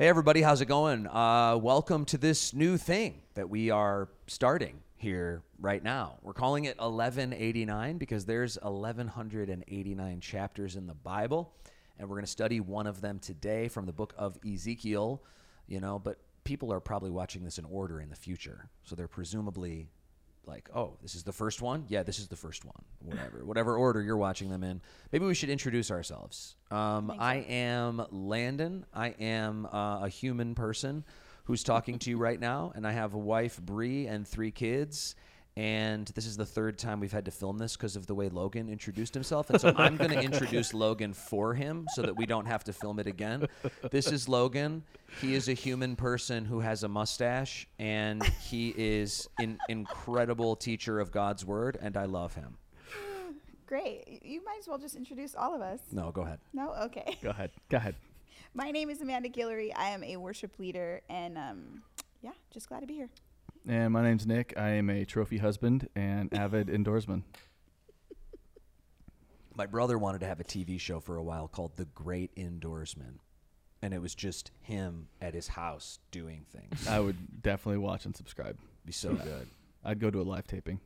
Hey, everybody, how's it going? Uh, welcome to this new thing that we are starting here right now. We're calling it 1189 because there's 1189 chapters in the Bible, and we're going to study one of them today from the book of Ezekiel. You know, but people are probably watching this in order in the future, so they're presumably like, oh, this is the first one. Yeah, this is the first one. Whatever, whatever order you're watching them in. Maybe we should introduce ourselves. Um, I am Landon. I am uh, a human person who's talking to you right now, and I have a wife, Bree, and three kids. And this is the third time we've had to film this because of the way Logan introduced himself. And so I'm going to introduce Logan for him so that we don't have to film it again. This is Logan. He is a human person who has a mustache, and he is an incredible teacher of God's word, and I love him. Great. You might as well just introduce all of us. No, go ahead. No? Okay. Go ahead. Go ahead. My name is Amanda Guillory. I am a worship leader, and um, yeah, just glad to be here. And my name's Nick. I am a trophy husband and avid indoorsman. My brother wanted to have a TV show for a while called The Great Indoorsman, and it was just him at his house doing things. I would definitely watch and subscribe. be so good. I'd go to a live taping.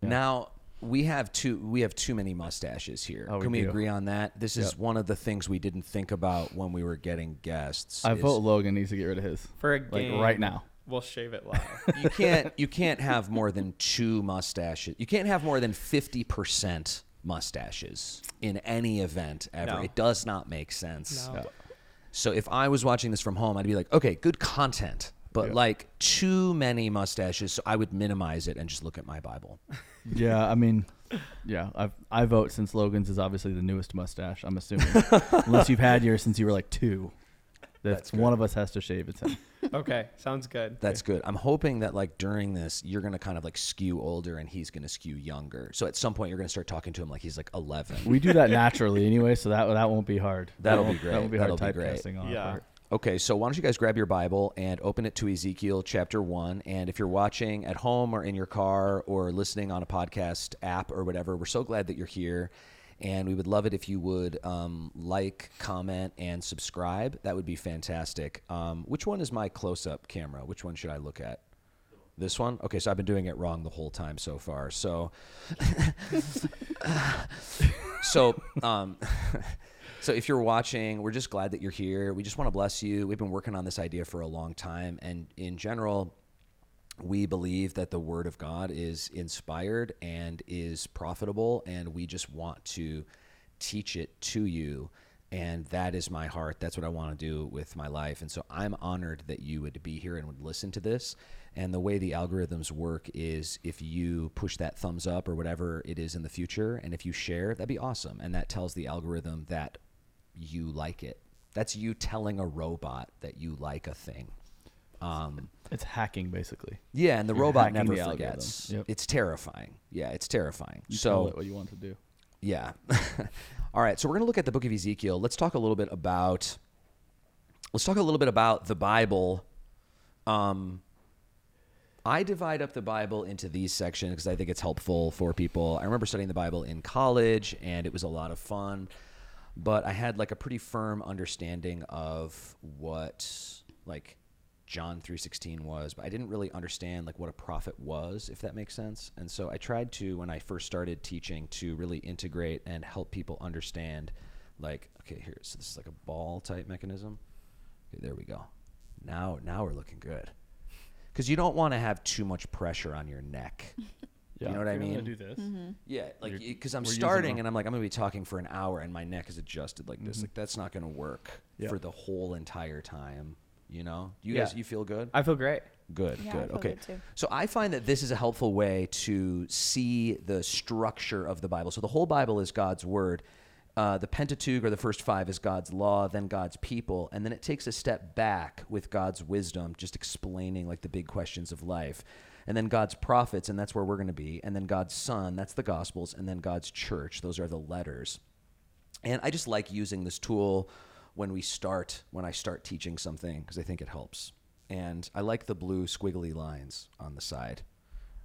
Yeah. Now we have too we have too many mustaches here. Oh, we Can we do. agree on that? This is Yep. one of the things we didn't think about when we were getting guests. I is vote Logan needs to get rid of his. For a Like game, right now. We'll shave it live. you can't you can't have more than two mustaches. You can't have more than fifty percent mustaches in any event ever. No. It does not make sense. No. Yeah. So if I was watching this from home, I'd be like, okay, good content, but Yeah. like too many mustaches, so I would minimize it and just look at my Bible. Yeah, I mean, yeah, I I vote since Logan's is obviously the newest mustache. I'm assuming, unless you've had yours since you were like two. That That's one of us has to shave. It's him. okay, sounds good. That's good. I'm hoping that like during this, you're gonna kind of like skew older and he's gonna skew younger. So at some point, you're gonna start talking to him like he's like 11. We do that naturally anyway, so that that won't be hard. That'll be great. That won't be hard That'll be great. typecasting on our Yeah. part. Okay, so why don't you guys grab your Bible and open it to Ezekiel chapter 1. And if you're watching at home or in your car or listening on a podcast app or whatever, we're so glad that you're here. And we would love it if you would um, like, comment, and subscribe. That would be fantastic. Um, which one is my close up camera? Which one should I look at? This one? Okay, so I've been doing it wrong the whole time so far. So, so, um, so if you're watching, we're just glad that you're here. We just want to bless you. We've been working on this idea for a long time, and in general, we believe that the Word of God is inspired and is profitable, and we just want to teach it to you. And that is my heart. That's what I want to do with my life. And so I'm honored that you would be here and would listen to this. And the way the algorithms work is if you push that thumbs up or whatever it is in the future, and if you share, that'd be awesome. And that tells the algorithm that you like it. That's you telling a robot that you like a thing. Um, It's hacking basically. yeah, and the You're robot hacking never the algorithm. forgets. Yep. It's terrifying. Yeah, it's terrifying. You so tell it what you want to do. yeah. All right, so we're going to look at the book of Ezekiel. Let's talk a little bit about let's talk a little bit about the Bible. Um I divide up the Bible into these sections because I think it's helpful for people. I remember studying the Bible in college and it was a lot of fun, but I had like a pretty firm understanding of what like John 3:16 was, but I didn't really understand like what a prophet was, if that makes sense. And so I tried to when I first started teaching to really integrate and help people understand like okay, here so this is like a ball type mechanism. Okay, there we go. Now now we're looking good. Cuz you don't want to have too much pressure on your neck. Yeah. You know what I If you're gonna mean? do this. Mm-hmm. Yeah, like because I'm starting and I'm like I'm gonna be talking for an hour and my neck is adjusted like this. Mm-hmm. Like that's not gonna work Yeah. for the whole entire time. You know, you Yeah. guys, you feel good? I feel great. Good, Yeah, I good. feel Okay. good too. So I find that this is a helpful way to see the structure of the Bible. So the whole Bible is God's word. Uh, the Pentateuch or the first five is God's law, then God's people, and then it takes a step back with God's wisdom, just explaining like the big questions of life. And then God's prophets, and that's where we're going to be. And then God's Son, that's the Gospels, and then God's church, those are the letters. And I just like using this tool when we start, when I start teaching something, because I think it helps. And I like the blue squiggly lines on the side.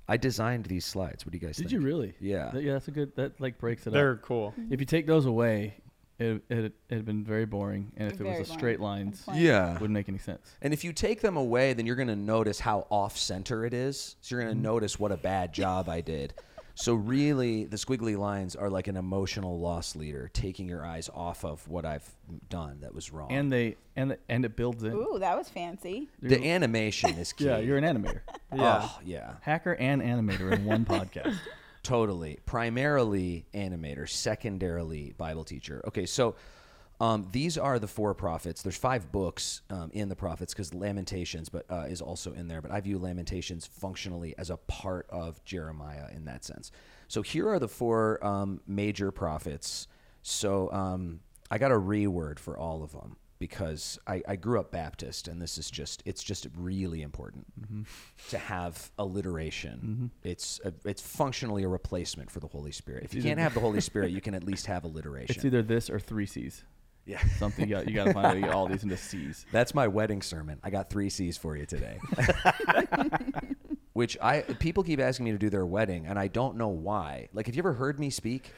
I designed these slides. What do you guys think? Did think? you really? Yeah. That- yeah, that's a good. That like breaks it up. They're up. cool. If you take those away, it, it, it had been very boring, and if it Very was a boring. straight Good lines, point. Yeah. wouldn't make any sense. And if you take them away, then you're going to notice how off center it is. So you're going Mm-hmm. to notice what a bad job I did. So really, the squiggly lines are like an emotional loss leader, taking your eyes off of what I've done that was wrong. And they and the, and it builds in. Ooh, that was fancy. the animation is key. Yeah, you're an animator, Yeah. Oh, yeah. hacker and animator in one podcast. Totally. Primarily animator, secondarily Bible teacher. Okay, so um, these are the four prophets. There's five books um, in the prophets because Lamentations, but uh, is also in there. But I view Lamentations functionally as a part of Jeremiah in that sense. So here are the four um, major prophets. So um, I got a reword for all of them because I, I grew up Baptist, and this is just it's just really important to have alliteration. It's a, it's functionally a replacement for the Holy Spirit. If you can't have the Holy Spirit, you can at least have alliteration. It's either this or three C's. Yeah. Something you got, you got to find out to get all these into C's. That's my wedding sermon. I got three C's for you today. Which I people keep asking me to do their wedding, and I don't know why. Like, have you ever heard me speak?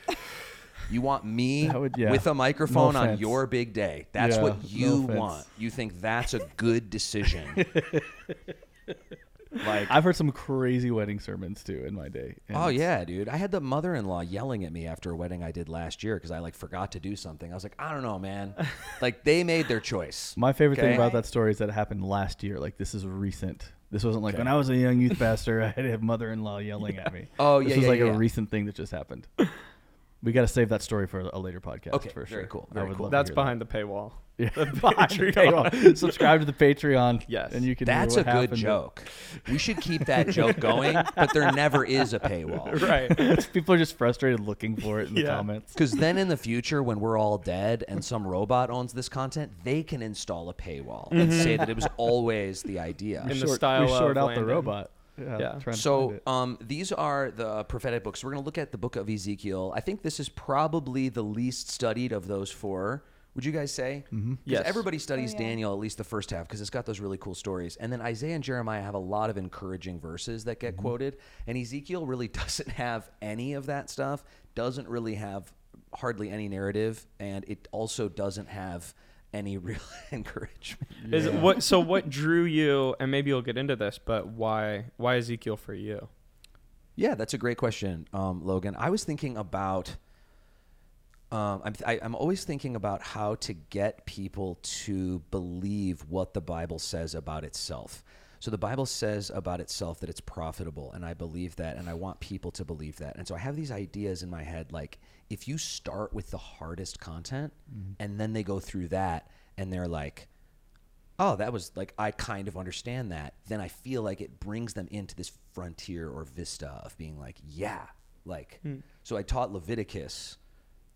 You want me would- yeah. with a microphone No on offense. your big day. That's Yeah, what no you offense. want. You think that's a good decision. Like, I've heard some crazy wedding sermons too in my day. Oh, and Oh yeah, dude. I had the mother-in-law yelling at me after a wedding I did last year because I like forgot to do something. I was like, I don't know, man. like they made their choice. My favorite Okay. thing about that story is that it happened last year. Like this is recent. This wasn't like Okay. when I was a young youth pastor. I had a mother-in-law yelling at me. Oh, this yeah, was yeah, like yeah. a recent thing that just happened. We got to save that story for a later podcast. Okay, for very sure. cool, very cool. That's hear behind the paywall. Yeah, the behind the Patreon. paywall. Subscribe to the Patreon. Yes. and you can. hear That's what a good joke. We should keep that joke going, but there never is a paywall. right. People are just frustrated looking for it in the comments. Because then in the future, when we're all dead and some robot owns this content, they can install a paywall and mm-hmm. say that it was always the idea. In the Short- style we short of out the robot. Yeah. Yeah. trying to find So it. um, these are the prophetic books. We're going to look at the book of Ezekiel. I think this is probably the least studied of those four. Would you guys say? Mm-hmm. Yes. Everybody studies Oh, yeah. Daniel at least the first half because it's got those really cool stories. And then Isaiah and Jeremiah have a lot of encouraging verses that get quoted. And Ezekiel really doesn't have any of that stuff. Doesn't really have hardly any narrative, and it also doesn't have any real encouragement. Is it what? So what drew you? And maybe you'll get into this, but why? Why Ezekiel for you? Yeah, that's a great question, um, Logan. I was thinking about. Um, I'm, I, I'm always thinking about how to get people to believe what the Bible says about itself. So the Bible says about itself that it's profitable, and I believe that, and I want people to believe that. And so I have these ideas in my head, like if you start with the hardest content, mm-hmm. and then they go through that, and they're like, oh, that was like, I kind of understand that. Then I feel like it brings them into this frontier or vista of being like, yeah, like, hmm. so I taught Leviticus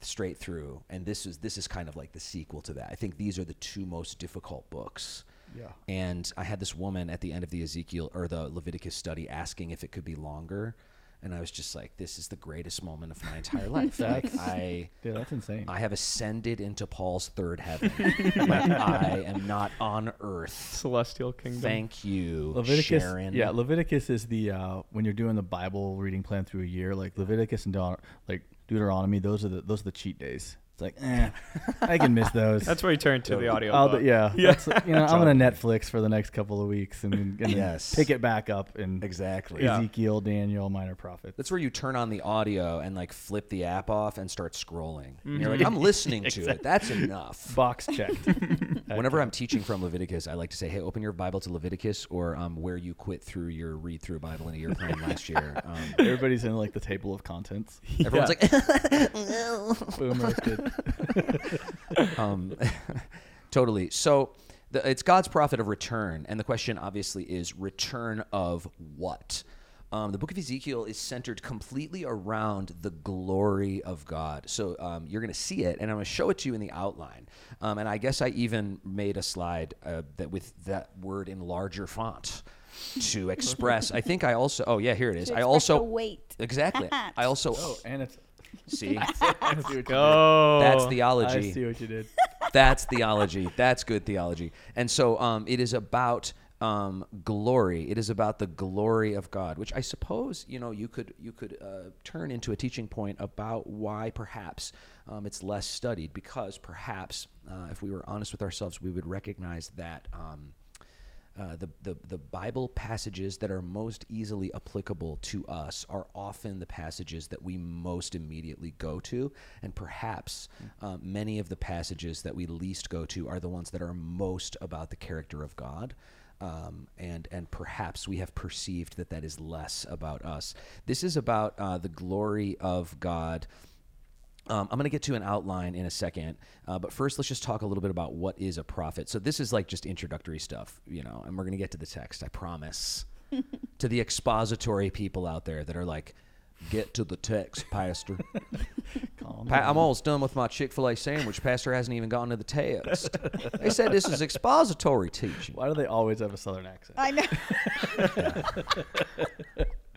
straight through, and this is this is kind of like the sequel to that. I think these are the two most difficult books. Yeah. And I had this woman at the end of the Ezekiel or the Leviticus study asking if it could be longer, and I was just like, this is the greatest moment of my entire life. like I Yeah, that's insane. I have ascended into Paul's third heaven. like I am not on earth. Celestial kingdom. Thank you, Leviticus, Sharon. yeah, Leviticus is the uh, when you're doing the Bible reading plan through a year, like Leviticus and Deut- like Deuteronomy. Those are the those are the cheat days. It's like, eh, I can miss those. That's where you turn to the audio. I'll do- yeah, Yeah. That's, you know, I'm gonna Netflix for the next couple of weeks and, and then Yes. pick it back up in exactly. Yeah. Ezekiel, Daniel, Minor Prophets. That's where you turn on the audio and like flip the app off and start scrolling. And You're Mm-hmm. like, I'm listening to it. That's enough. Box checked. Whenever I'm teaching from Leviticus, I like to say, "Hey, open your Bible to Leviticus, or um, where you quit through your read through Bible in a year plan last year." Um, Everybody's in like the table of contents. everyone's like, Boom roasted. um, totally. So the, it's God's prophet of return, and the question obviously is return of what? Um, the book of Ezekiel is centered completely around the glory of God. So um, you're going to see it, and I'm going to show it to you in the outline. Um, and I guess I even made a slide uh, that with that word in larger font to express. I think I also. Oh yeah, here it is. To I also the weight. exactly. I also Oh, and it's see. I see what. Go. That's I theology. see what you did. That's theology. That's good theology. And so um, it is about um, glory. It is about the glory of God, which I suppose you know you could you could uh, turn into a teaching point about why perhaps um, it's less studied because perhaps uh, if we were honest with ourselves, we would recognize that. Um, uh, the, the, the Bible passages that are most easily applicable to us are often the passages that we most immediately go to. And perhaps uh, many of the passages that we least go to are the ones that are most about the character of God. Um, and and perhaps we have perceived that that is less about us. This is about uh, the glory of God um, I'm going to get to an outline in a second, uh, but first let's just talk a little bit about what is a prophet. So this is like just introductory stuff, you know, and we're going to get to the text. I promise. to the expository people out there that are like, get to the text, Pastor. Calm Pa- I'm almost done with my Chick Fil A sandwich. Pastor hasn't even gotten to the text. they said this is expository teaching. Why do they always have a southern accent? I know.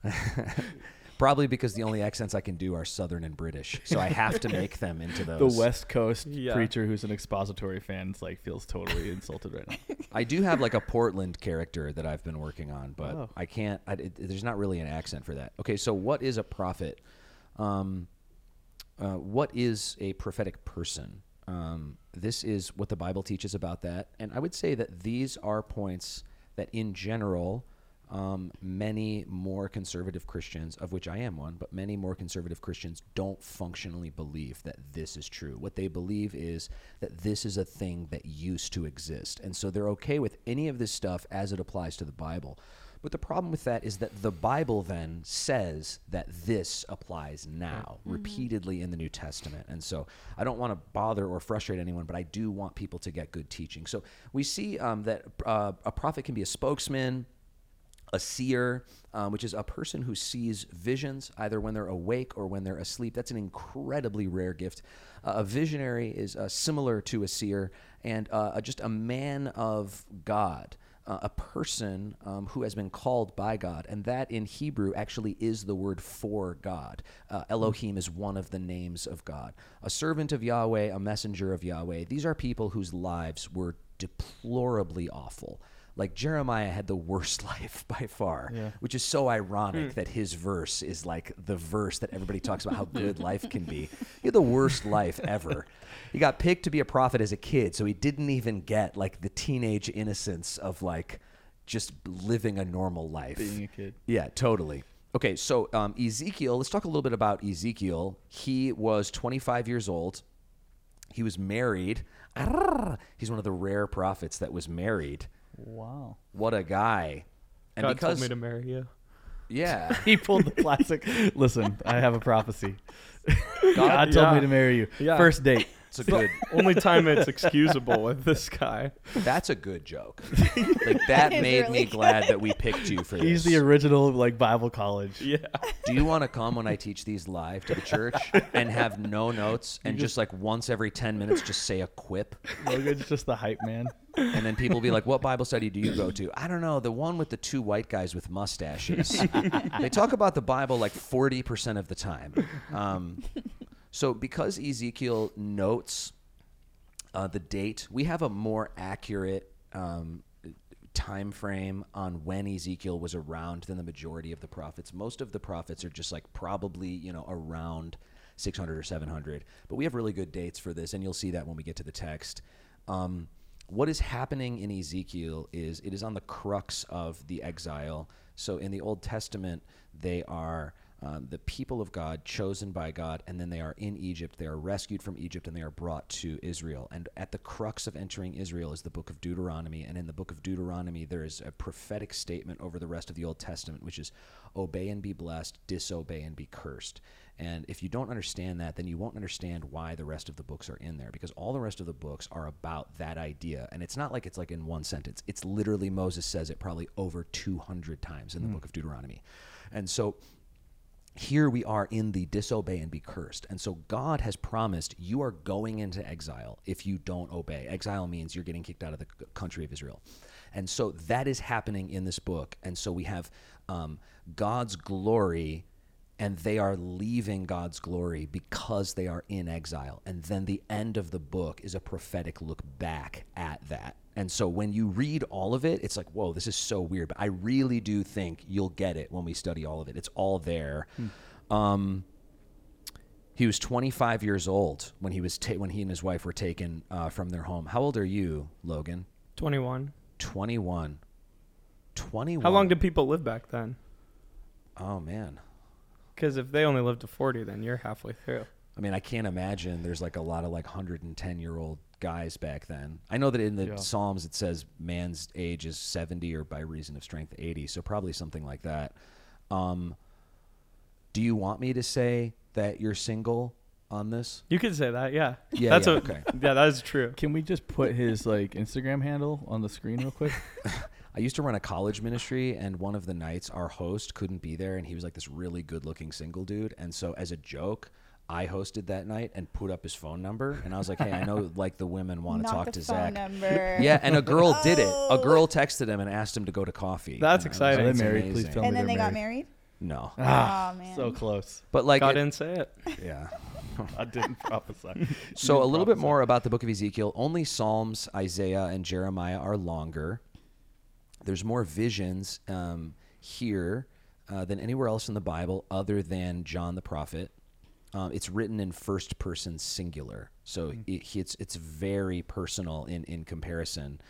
Probably because the only accents I can do are Southern and British, so I have to make them into those. the. West Coast Yeah. preacher who's an expository fan is like feels totally insulted right now. I do have like a Portland character that I've been working on, but Oh. I can't. I, it, there's not really an accent for that. Okay, so what is a prophet? Um, uh, what is a prophetic person? Um, this is what the Bible teaches about that, and I would say that these are points that, in general, um, many more conservative Christians, of which I am one, but many more conservative Christians don't functionally believe that this is true. What they believe is that this is a thing that used to exist. And so they're okay with any of this stuff as it applies to the Bible. But the problem with that is that the Bible then says that this applies now repeatedly in the New Testament. And so I don't want to bother or frustrate anyone, but I do want people to get good teaching. So we see um, that uh, a prophet can be a spokesman, a seer, um, which is a person who sees visions either when they're awake or when they're asleep. That's an incredibly rare gift. Uh, a visionary is uh, similar to a seer and uh, just a man of God. Uh, a person um, who has been called by God, and that in Hebrew actually is the word for God. Uh, Elohim is one of the names of God. A servant of Yahweh, a messenger of Yahweh. These are people whose lives were deplorably awful. Like Jeremiah had the worst life by far, Yeah. which is so ironic that his verse is like the verse that everybody talks about how good life can be. He had the worst life ever. He got picked to be a prophet as a kid, so he didn't even get like the teenage innocence of like just living a normal life. Being a kid. Yeah, totally. Okay, so um, Ezekiel, let's talk a little bit about Ezekiel. He was 25 years old. He was married. He's one of the rare prophets that was married. Wow. What a guy. And God because told me to marry you. yeah, He pulled the plastic. Listen, I have a prophecy. God told yeah. me to marry you. Yeah. First date. It's a good Only time it's excusable with this guy. that's a good joke. Like that That is made really me glad that we picked you for this. He's this. the original like Bible college. Yeah. Do you want to come when I teach these live to the church and have no notes and just like once every 10 minutes just say a quip? Logan's just the hype man. And then people will be like, "What Bible study do you go to?" I don't know, the one with the two white guys with mustaches. they talk about the Bible like forty percent of the time. Um, so because Ezekiel notes uh, the date, we have a more accurate um, time frame on when Ezekiel was around than the majority of the prophets. Most of the prophets are just like probably you know around 600 or 700, but we have really good dates for this, and you'll see that when we get to the text. Um, what is happening in Ezekiel is it is on the crux of the exile. So in the Old Testament, they are um, the people of God, chosen by God, and then they are in Egypt. They are rescued from Egypt and they are brought to Israel. And at the crux of entering Israel is the book of Deuteronomy. And in the book of Deuteronomy, there is a prophetic statement over the rest of the Old Testament, which is obey and be blessed, disobey and be cursed. And if you don't understand that, then you won't understand why the rest of the books are in there because all the rest of the books are about that idea. And it's not like it's like in one sentence. It's literally Moses says it probably over 200 times in the book of Deuteronomy. And so here we are in the disobey and be cursed. And so God has promised you are going into exile if you don't obey. Exile means you're getting kicked out of the country of Israel. And so that is happening in this book. And so we have um, God's glory, and they are leaving God's glory because they are in exile. And then the end of the book is a prophetic look back at that. And so when you read all of it, it's like, whoa, this is so weird. But I really do think you'll get it when we study all of it. It's all there. Um, he was 25 years old when he was ta- when he and his wife were taken uh, from their home. How old are you, Logan? 21. 21. 21. How long did people live back then? Oh man. Because if they only lived to 40, then you're halfway through. I mean, I can't imagine there's like a lot of like 110 year old guys back then. I know that in the Yeah. Psalms it says man's age is 70 or by reason of strength 80, so probably something like that. Um, do you want me to say that you're single on this? You could say that, yeah. Yeah, That's yeah, a, okay. Yeah, that is true. Can we just put his like Instagram handle on the screen real quick? I used to run a college ministry, and one of the nights our host couldn't be there, and he was like this really good looking single dude. And so, as a joke, I hosted that night and put up his phone number, and I was like, "Hey, I know like the women want to talk to Zach." number. Yeah, and a girl did it. A Oh. girl texted him and asked him to go to coffee. That's And exciting. like, Are "It's they married? Please amazing." tell me And then they're they got married. married. No, Ah, oh man. so close. but like, God it- didn't say it. yeah. I didn't prophesy. So a Didn't little bit more about the book of Ezekiel. Only Psalms, Isaiah, and Jeremiah are longer. There's more visions um, here uh, than anywhere else in the Bible, other than John the prophet. Um, it's written in first person singular, so it, it's it's very personal in in comparison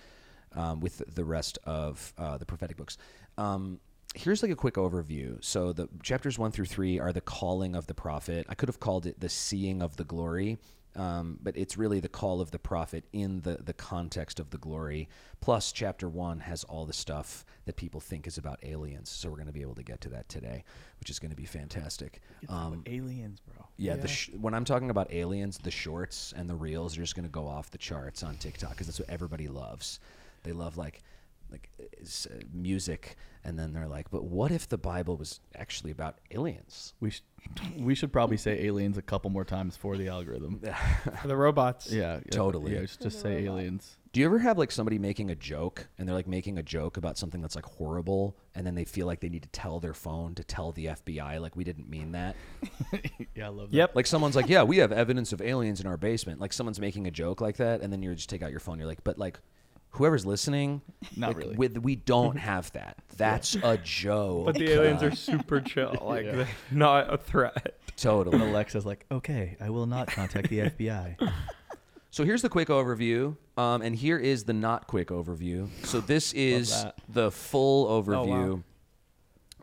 um, with the rest of uh, the prophetic books. Um, here's like a quick overview. So the chapters one through three are the calling of the prophet. I could have called it the seeing of the glory, um, but it's really the call of the prophet in the the context of the glory. Plus, chapter one has all the stuff that people think is about aliens. So we're going to be able to get to that today, which is going to be fantastic. Um, aliens, bro. yeah, The sh- when I'm talking about aliens, the shorts and the reels are just going to go off the charts on TikTok because that's what everybody loves. They love like like uh, music, and then they're like, "But what if the Bible was actually about aliens?" We sh- we should probably say aliens a couple more times for the algorithm. For the robots. Yeah, yeah, Totally. Yeah, just, just For say robot. aliens. Do you ever have like somebody making a joke and they're like making a joke about something that's like horrible, and then they feel like they need to tell their phone to tell the FBI like we didn't mean that? yeah, I love that. Yep. Like someone's like, "Yeah, we have evidence of aliens in our basement." Like someone's making a joke like that, and then you just take out your phone. You're like, "But like, whoever's listening, Not like, really. With, we don't have that. That's a joke." But the aliens are super chill. Like, Yeah. they're not a threat. And totally. Alexa's like, okay, I will not contact the FBI. So here's the quick overview, um, and here is the not quick overview. So this is that. the full overview wow.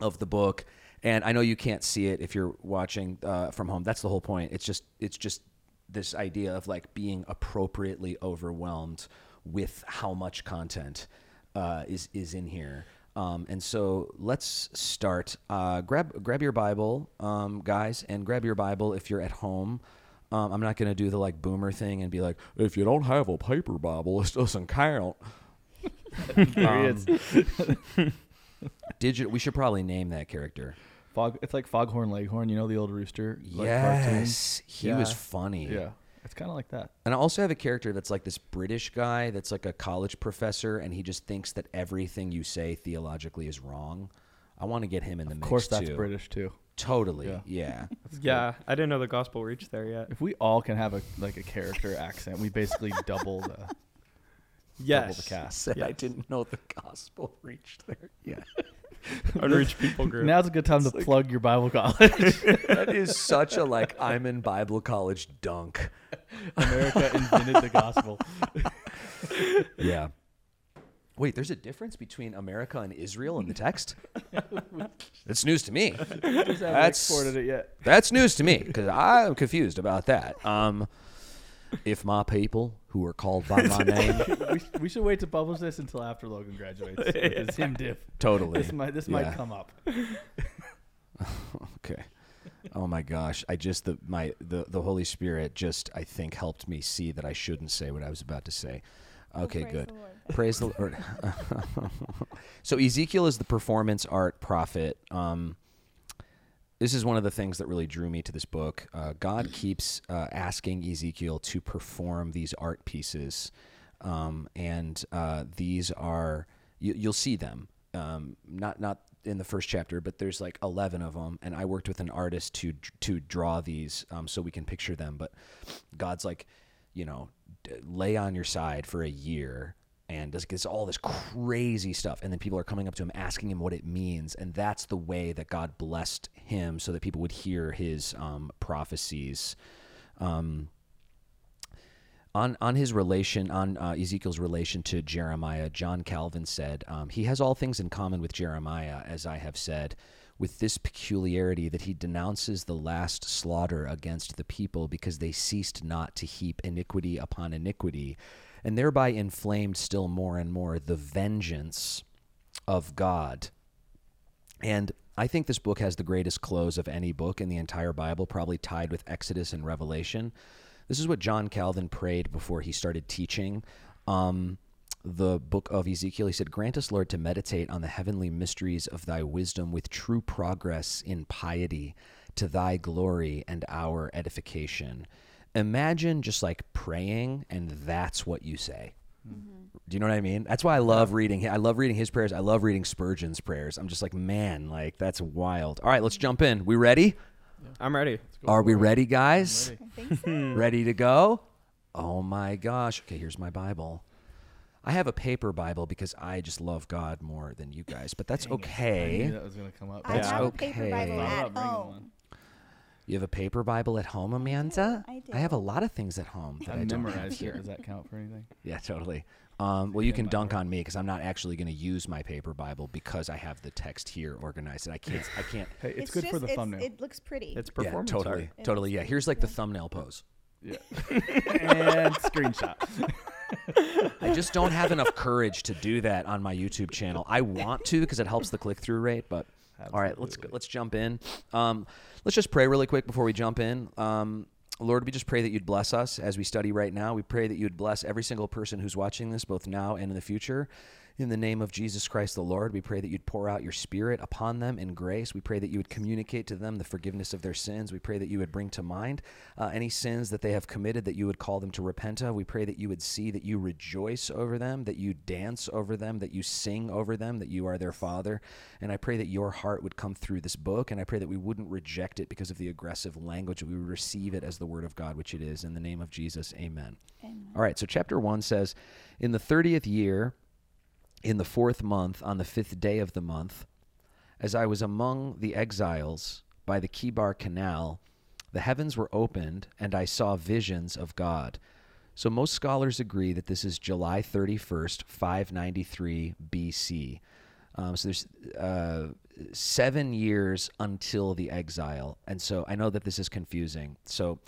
of the book, and I know you can't see it if you're watching uh, from home. That's the whole point. It's just it's just this idea of like being appropriately overwhelmed with how much content uh, is is in here. Um, and so let's start. Uh, grab grab your Bible, um, guys, and grab your Bible if you're at home. Um, I'm not going to do the like boomer thing and be like, if you don't have a paper Bible, it doesn't count. Digital. We should probably name that character. Fog. It's like Foghorn Leghorn. You know the old rooster. like, cartoon? yes, he was funny. Yeah, it's kind of like that. And I also have a character that's like this British guy that's like a college professor, and he just thinks that everything you say theologically is wrong. I want to get him in the mix. Of course, that's too. British too. Totally. Yeah. Yeah. Yeah, I didn't know the gospel reached there yet. If we all can have a like a character accent, we basically double the double Yes. the cast. Said I didn't know the gospel reached there. Yeah. Unreached people group. Now's a good time to like- plug your Bible college. that is such a like I'm in Bible college dunk. America invented the gospel. Yeah. Wait, there's a difference between America and Israel in the text? That's news to me. That's- it yet. That's news to me because I'm confused about that. Um, if my people who are called by my name, we, we should wait to publish this until after Logan graduates. with his him diff. totally. This might this Yeah. might come up. Okay. Oh my gosh! I just the my the the Holy Spirit just I think helped me see that I shouldn't say what I was about to say. Okay, praise good. the Lord. Praise the Lord. so Ezekiel is the performance art prophet. Um, this is one of the things that really drew me to this book. Uh, God keeps uh, asking Ezekiel to perform these art pieces, um, and uh, these are you, you'll see them. Um, not not in the first chapter, but there's like eleven of them, and I worked with an artist to to draw these um, so we can picture them. But God's like, you know, lay on your side for a year and does gets all this crazy stuff and then people are coming up to him asking him what it means and that's the way that god blessed him so that people would hear his um, prophecies. Um, on on his relation on uh, Ezekiel's relation to Jeremiah, John Calvin said um, he has all things in common with Jeremiah, as I have said, with this peculiarity that he denounces the last slaughter against the people because they ceased not to heap iniquity upon iniquity, and thereby inflamed still more and more the vengeance of God. And I think this book has the greatest close of any book in the entire Bible, probably tied with Exodus and Revelation. This is what John Calvin prayed before he started teaching um, the book of Ezekiel. He said, Grant us, Lord, to meditate on the heavenly mysteries of thy wisdom with true progress in piety to thy glory and our edification. Imagine just like praying, and that's what you say. Mm-hmm. Do you know what I mean? That's why I love reading. I love reading his prayers. I love reading Spurgeon's prayers. I'm just like, man, like that's wild. All right, let's jump in. We ready? I'm ready. Are we ready, guys? Ready. I think so. Ready to go? Oh my gosh. Okay, here's my Bible. I have a paper Bible because I just love God more than you guys, but that's Dang it. I okay. knew that was gonna come up. I That's have a paper. Bible at home. One. You have a paper Bible at home, Amanda? I do. I have a lot of things at home that I, I don't have memorized it. here. Does that count for anything? Yeah, totally. Um, well, you can dunk on me because I'm not actually going to use my paper Bible because I have the text here organized, and I can't. I can't. Hey, it's, good just, for the it's- thumbnail. It looks pretty. It's Yeah, performance totally, art. It totally. Yeah, here's like the thumbnail pose. yeah. and screenshot. I just don't have enough courage to do that on my YouTube channel. I want to because it helps the click through rate, but all right, let's go, let's jump in. Um, let's just pray really quick before we jump in. Um, Lord, we just pray that you'd bless us as we study right now. We pray that you'd bless every single person who's watching this, both now and in the future. In the name of Jesus Christ the Lord, we pray that you'd pour out your spirit upon them in grace. We pray that you would communicate to them the forgiveness of their sins. We pray that you would bring to mind uh, any sins that they have committed, that you would call them to repent of. We pray that you would see that you rejoice over them, that you dance over them, that you sing over them, that you are their Father. And I pray that your heart would come through this book, and I pray that we wouldn't reject it because of the aggressive language. We would receive it as the Word of God, which it is. In the name of Jesus, amen. Amen. All right, so chapter 1 says, In the 30th year, in the fourth month, on the fifth day of the month, as I was among the exiles by the Chebar Canal, the heavens were opened, and I saw visions of God. So most scholars agree that this is July 31st, 593 BC. Um, so there's uh, seven years until the exile. And so I know that this is confusing. So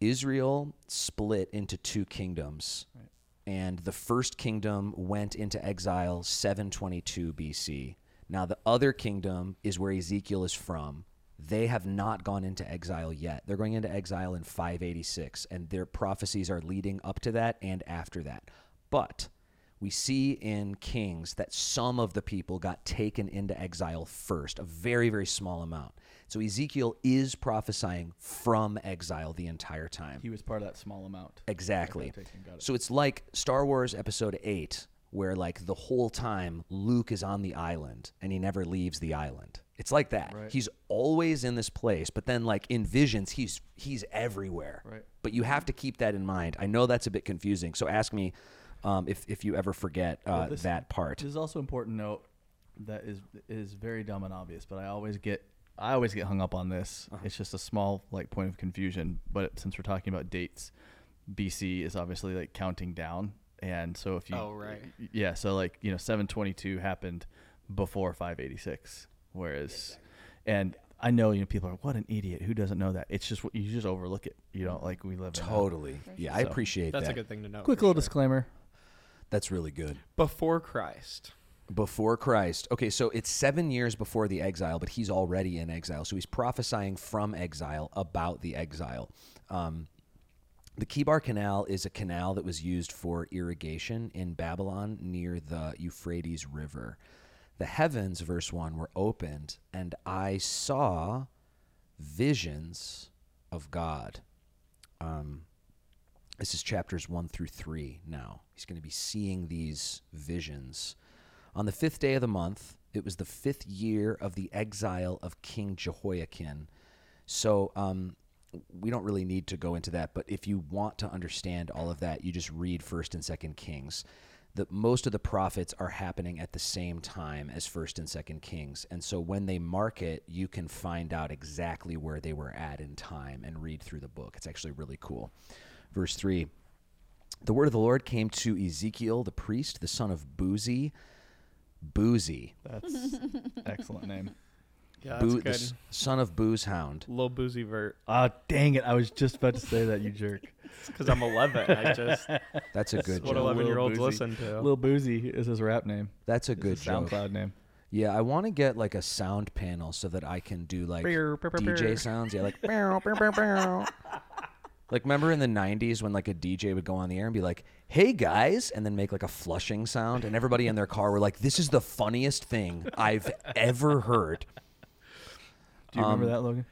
Israel split into two kingdoms. And the first kingdom went into exile 722 BC. Now, the other kingdom is where Ezekiel is from. They have not gone into exile yet. They're going into exile in 586, and their prophecies are leading up to that and after that. But we see in Kings that some of the people got taken into exile first, a very, very small amount. So Ezekiel is prophesying from exile the entire time. He was part of that small amount. Exactly. Okay, taken, got it. So it's like Star Wars Episode 8, where like the whole time Luke is on the island and he never leaves the island. It's like that. Right. He's always in this place, but then like in visions, he's he's everywhere. Right. But you have to keep that in mind. I know that's a bit confusing. So ask me um, if if you ever forget uh, Well, this- that part. This is also important note that is is very dumb and obvious, but I always get I always get hung up on this. Uh-huh. It's just a small like point of confusion, but since we're talking about dates, BC is obviously like counting down, and so if you Oh, right. yeah, so like you know 722 happened before 586, whereas and I know you know people are what an idiot who doesn't know that. It's just you just overlook it. You don't like we live in a- Totally. Yeah, I appreciate That's that. That's a good thing to know. Quick little sure. disclaimer. That's really good. Before Christ. Before Christ. Okay, so it's seven years before the exile, but he's already in exile. So he's prophesying from exile about the exile. Um, the Chebar Canal is a canal that was used for irrigation in Babylon near the Euphrates River. The heavens, verse 1, were opened, and I saw visions of God. Um, this is chapters 1 through 3 now. He's going to be seeing these visions. On the fifth day of the month, it was the fifth year of the exile of King Jehoiachin. So um, we don't really need to go into that, but if you want to understand all of that, you just read First and Second Kings. the most of the prophets are happening at the same time as First and Second Kings, and so when they mark it, you can find out exactly where they were at in time and read through the book. It's actually really cool. Verse three. The word of the Lord came to Ezekiel the priest, the son of Buzi. Boozy. That's excellent name. Yeah, Boo- that's the good. s- son of Booze Hound. Little boozy vert. Ah, dang it! I was just about to say that, you jerk. Because I'm 11. I just That's a good what joke. 11 year olds Lil listen to. Lil Boozy is his rap name. That's a It's good his joke. SoundCloud name. Yeah, I want to get like a sound panel so that I can do like DJ bear. sounds. Yeah, like like remember in the '90s when like a DJ would go on the air and be like, "Hey guys," and then make like a flushing sound, and everybody in their car were like, "This is the funniest thing I've ever heard." Do you remember Um, that, Logan?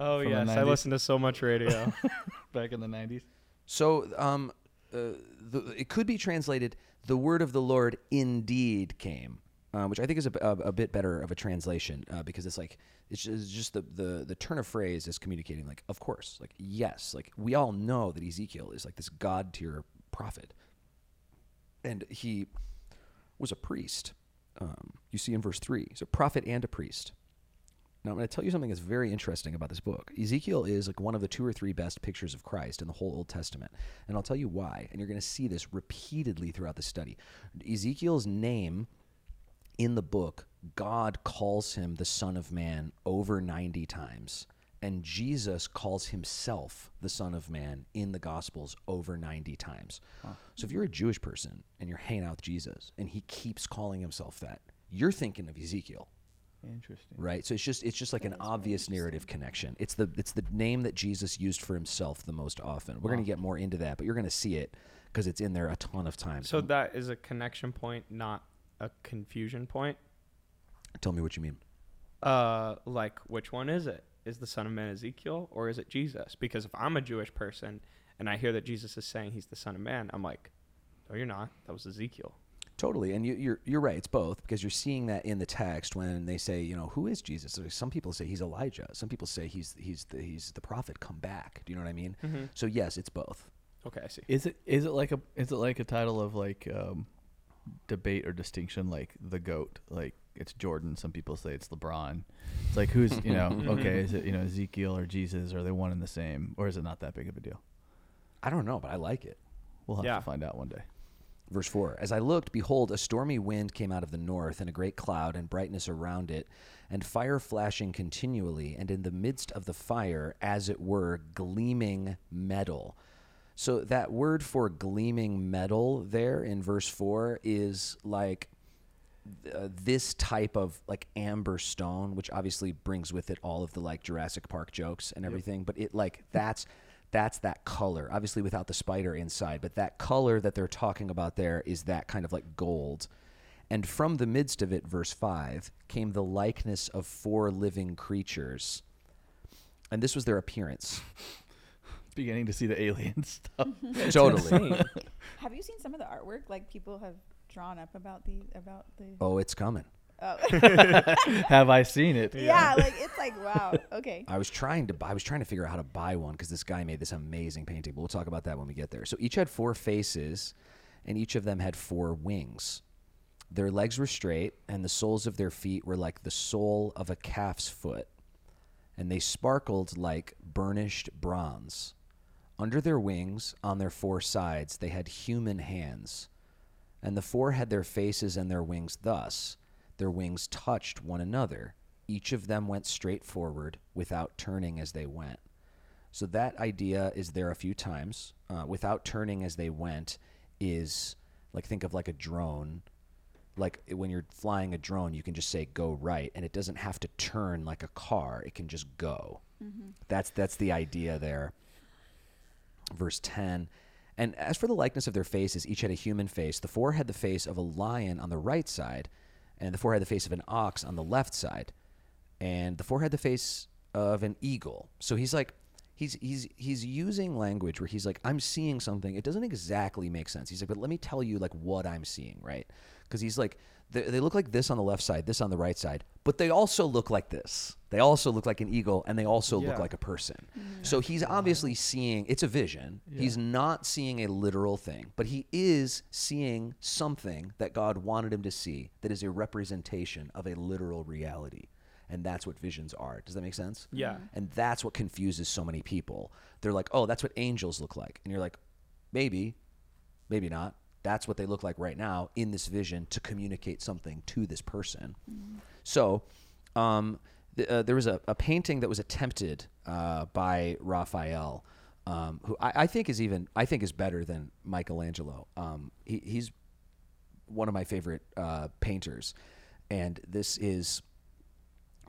oh, from yes. I 90s? listen to so much radio. Back in the '90s. So, um, uh, the, it could be translated, "The word of the Lord indeed came," uh, which I think is a, a, a bit better of a translation uh, because it's like it's just, it's just the, the the turn of phrase is communicating like, of course, like yes, like we all know that Ezekiel is like this god tier prophet, and he was a priest. Um, you see in verse three, he's a prophet and a priest. Now, I'm going to tell you something that's very interesting about this book. Ezekiel is like one of the two or three best pictures of Christ in the whole Old Testament. And I'll tell you why. And you're going to see this repeatedly throughout the study. Ezekiel's name in the book, God calls him the Son of Man over 90 times. And Jesus calls himself the Son of Man in the Gospels over 90 times. So if you're a Jewish person and you're hanging out with Jesus and he keeps calling himself that, you're thinking of Ezekiel Interesting. right? So it's just it's just like an obvious narrative connection. It's the it's the name that Jesus used for himself the most often. We're going to get more into that, but you're going to see it because it's in there a ton of times. so that is a connection point, not a confusion point. tell me what you mean. Uh, like which one is it? Is the Son of Man Ezekiel or is it Jesus? Because if I'm a Jewish person and I hear that Jesus is saying he's the Son of Man, I'm like, no, you're not. That was Ezekiel. Totally, and you, you're you're right. It's both because you're seeing that in the text when they say, you know, who is Jesus? Some people say he's Elijah. Some people say he's he's the, he's the prophet come back. Do you know what I mean? Mhm. So yes, it's both. Okay, I see. Is it is it like a is it like a title of like um, debate or distinction like the goat like it's Jordan some people say it's LeBron it's like who's you know okay is it you know Ezekiel or Jesus are they one and the same or is it not that big of a deal I don't know, but I like it. we'll have Yeah. to find out one day Verse 4 As I looked, behold, a stormy wind came out of the north, and a great cloud and brightness around it, and fire flashing continually, and in the midst of the fire, as it were, gleaming metal. So that word for gleaming metal there in verse 4 is like uh, this type of like amber stone, which obviously brings with it all of the like Jurassic Park jokes and everything. But it like that's that's that color, obviously without the spider inside. But that color that they're talking about there is that kind of like gold. And from the midst of it, verse five, came the likeness of four living creatures. And this was their appearance. Beginning to see the alien stuff totally. Have you seen some of the artwork like people have drawn up about the about the? Oh, it's coming. Oh. have I seen it yeah, like it's like wow. Okay. I was trying to buy, I was trying to figure out how to buy one because this guy made this amazing painting. But we'll talk about that when we get there. So each had four faces, and each of them had four wings. Their legs were straight, and the soles of their feet were like the sole of a calf's foot, and they sparkled like burnished bronze. Under their wings, on their four sides, they had human hands. And the four had their faces and their wings thus. Their wings touched one another. Each of them went straight forward without turning as they went. So that idea is there a few times. Uh, without turning as they went is like think of like a drone. Like when you're flying a drone, you can just say go right, and it doesn't have to turn like a car. It can just go. That's that's the idea there verse 10 and as for the likeness of their faces each had a human face. The four had the face of a lion on the right side and the four had the face of an ox on the left side. And the four had the face of an eagle. So he's like he's he's he's using language where he's like i'm seeing something. It doesn't exactly make sense. He's like but let me tell you like what i'm seeing right? Because he's like they, they look like this on the left side, this on the right side, but they also look like this. They also look like an eagle, and they also look like a person. Mm-hmm. So he's obviously seeing it's a vision. He's not seeing a literal thing, but he is seeing something that God wanted him to see that is a representation of a literal reality. And that's what visions are. Does that make sense? Yeah. Mm-hmm. And that's what confuses so many people. They're like, oh, that's what angels look like. And you're like, maybe, maybe not. That's what they look like right now in this vision to communicate something to this person. So, um, uh, there was a, a painting that was attempted uh, by Raphael, um, who I, I think is even I think is better than Michelangelo. Um, he, he's one of my favorite uh, painters, and this is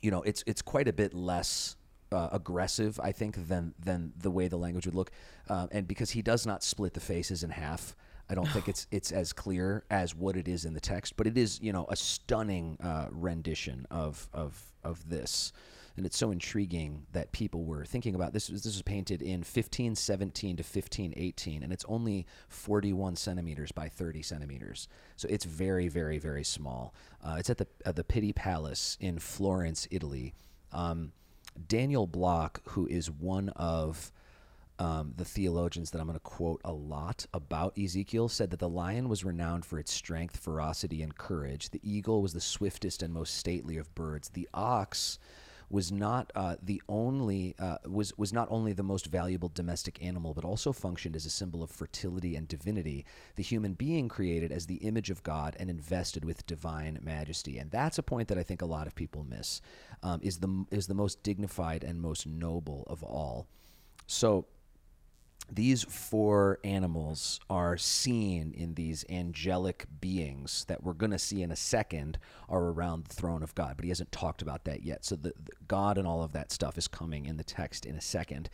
you know, it's it's quite a bit less uh, aggressive, I think, than than the way the language would look, um, and because he does not split the faces in half. I don't think it's it's as clear as what it is in the text, but it is you know a stunning uh, rendition of of of this, and it's so intriguing that people were thinking about this. Was, this was painted in 1517 to 1518, and it's only 41 centimeters by 30 centimeters, so it's very very very small. Uh, it's at the at the Pitti Palace in Florence, Italy. Um, Daniel Block, who is one of um, the theologians that I'm going to quote a lot about Ezekiel, said that the lion was renowned for its strength, ferocity, and courage. The eagle was the swiftest and most stately of birds. The ox was not uh, the only uh, was was not only the most valuable domestic animal, but also functioned as a symbol of fertility and divinity. The human being created as the image of God and invested with divine majesty, and that's a point that I think a lot of people miss. Um, is the is the most dignified and most noble of all. So these four animals are seen in these angelic beings that we're going to see in a second are around the throne of God, but he hasn't talked about that yet. So the, the God and all of that stuff is coming in the text in a second.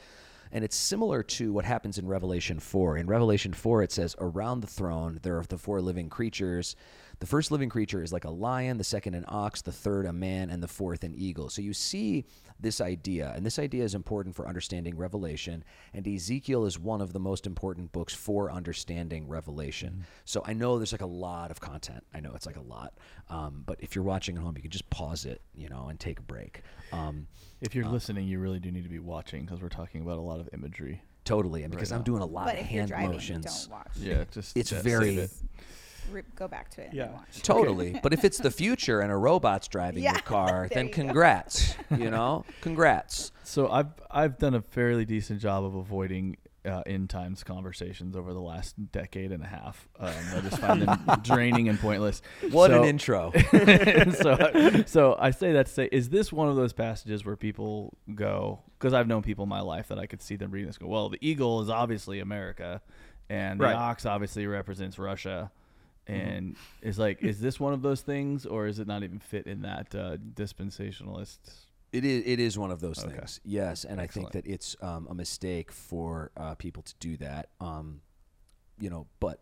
And it's similar to what happens in Revelation 4. In Revelation 4, it says, Around the throne, there are the four living creatures. The first living creature is like a lion, the second, an ox, the third, a man, and the fourth, an eagle. So you see this idea, and this idea is important for understanding Revelation. And Ezekiel is one of the most important books for understanding Revelation. So I know there's like a lot of content. I know it's like a lot. Um, but if you're watching at home, you can just pause it, you know, and take a break. Um, If you're listening, you really do need to be watching because we're talking about a lot of imagery. totally. And because Right I'm doing a lot But of if you're hand driving, motions. don't watch. Yeah, just It's yeah, save very- it. Re- go back to it. Yeah. then watch. Totally. But if it's the future and a robot's driving Yeah, your car, then you congrats. You know? Congrats. So I've I've done a fairly decent job of avoiding uh, end times conversations over the last decade and a half. Um, I just find them draining and pointless. What So- an intro. so, so I say that to say, is this one of those passages where people go? Because I've known people in my life that I could see them reading this. Go, well, the eagle is obviously America, and the ox obviously represents Russia, Mm-hmm. and is like, is this one of those things, or is it not even fit in that uh, dispensationalist? It is. It is one of those Okay. things. Yes, and I think that it's um, a mistake for uh, people to do that. Um, you know, but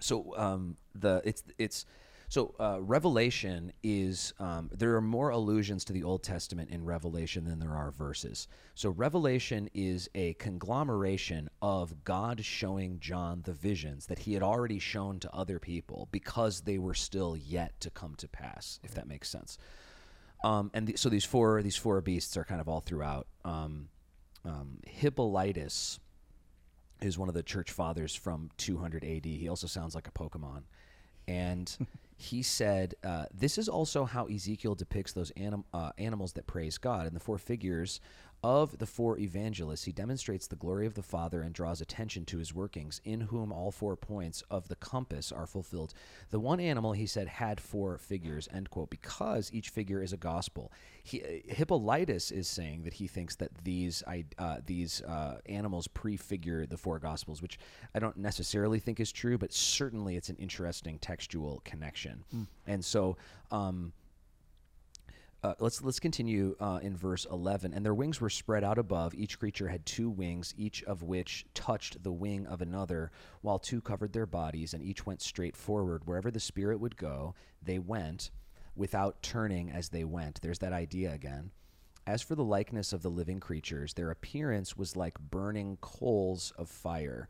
so um, the it's it's so uh, Revelation is um, there are more allusions to the Old Testament in Revelation than there are verses. So Revelation is a conglomeration of God showing John the visions that he had already shown to other people because they were still yet to come to pass. If that makes sense. Um, and the, so these four these four beasts are kind of all throughout. Um, um, Hippolytus is one of the church fathers from 200 AD. He also sounds like a Pokemon, and he said uh, this is also how Ezekiel depicts those anim- uh, animals that praise God. In the four figures of the four evangelists, he demonstrates the glory of the Father and draws attention to his workings, in whom all four points of the compass are fulfilled. The one animal, he said, had four figures, end quote, because each figure is a gospel. He, uh, Hippolytus is saying that he thinks that these uh, these uh, animals prefigure the four gospels, which I don't necessarily think is true, but certainly it's an interesting textual connection. And so, um, uh, let's let's continue uh, in verse 11 and their wings were spread out above. Each creature had two wings each of which touched the wing of another while two covered their bodies and each went straight forward. Wherever the spirit would go they went without turning as they went. There's that idea again. As for the likeness of the living creatures their appearance was like burning coals of fire.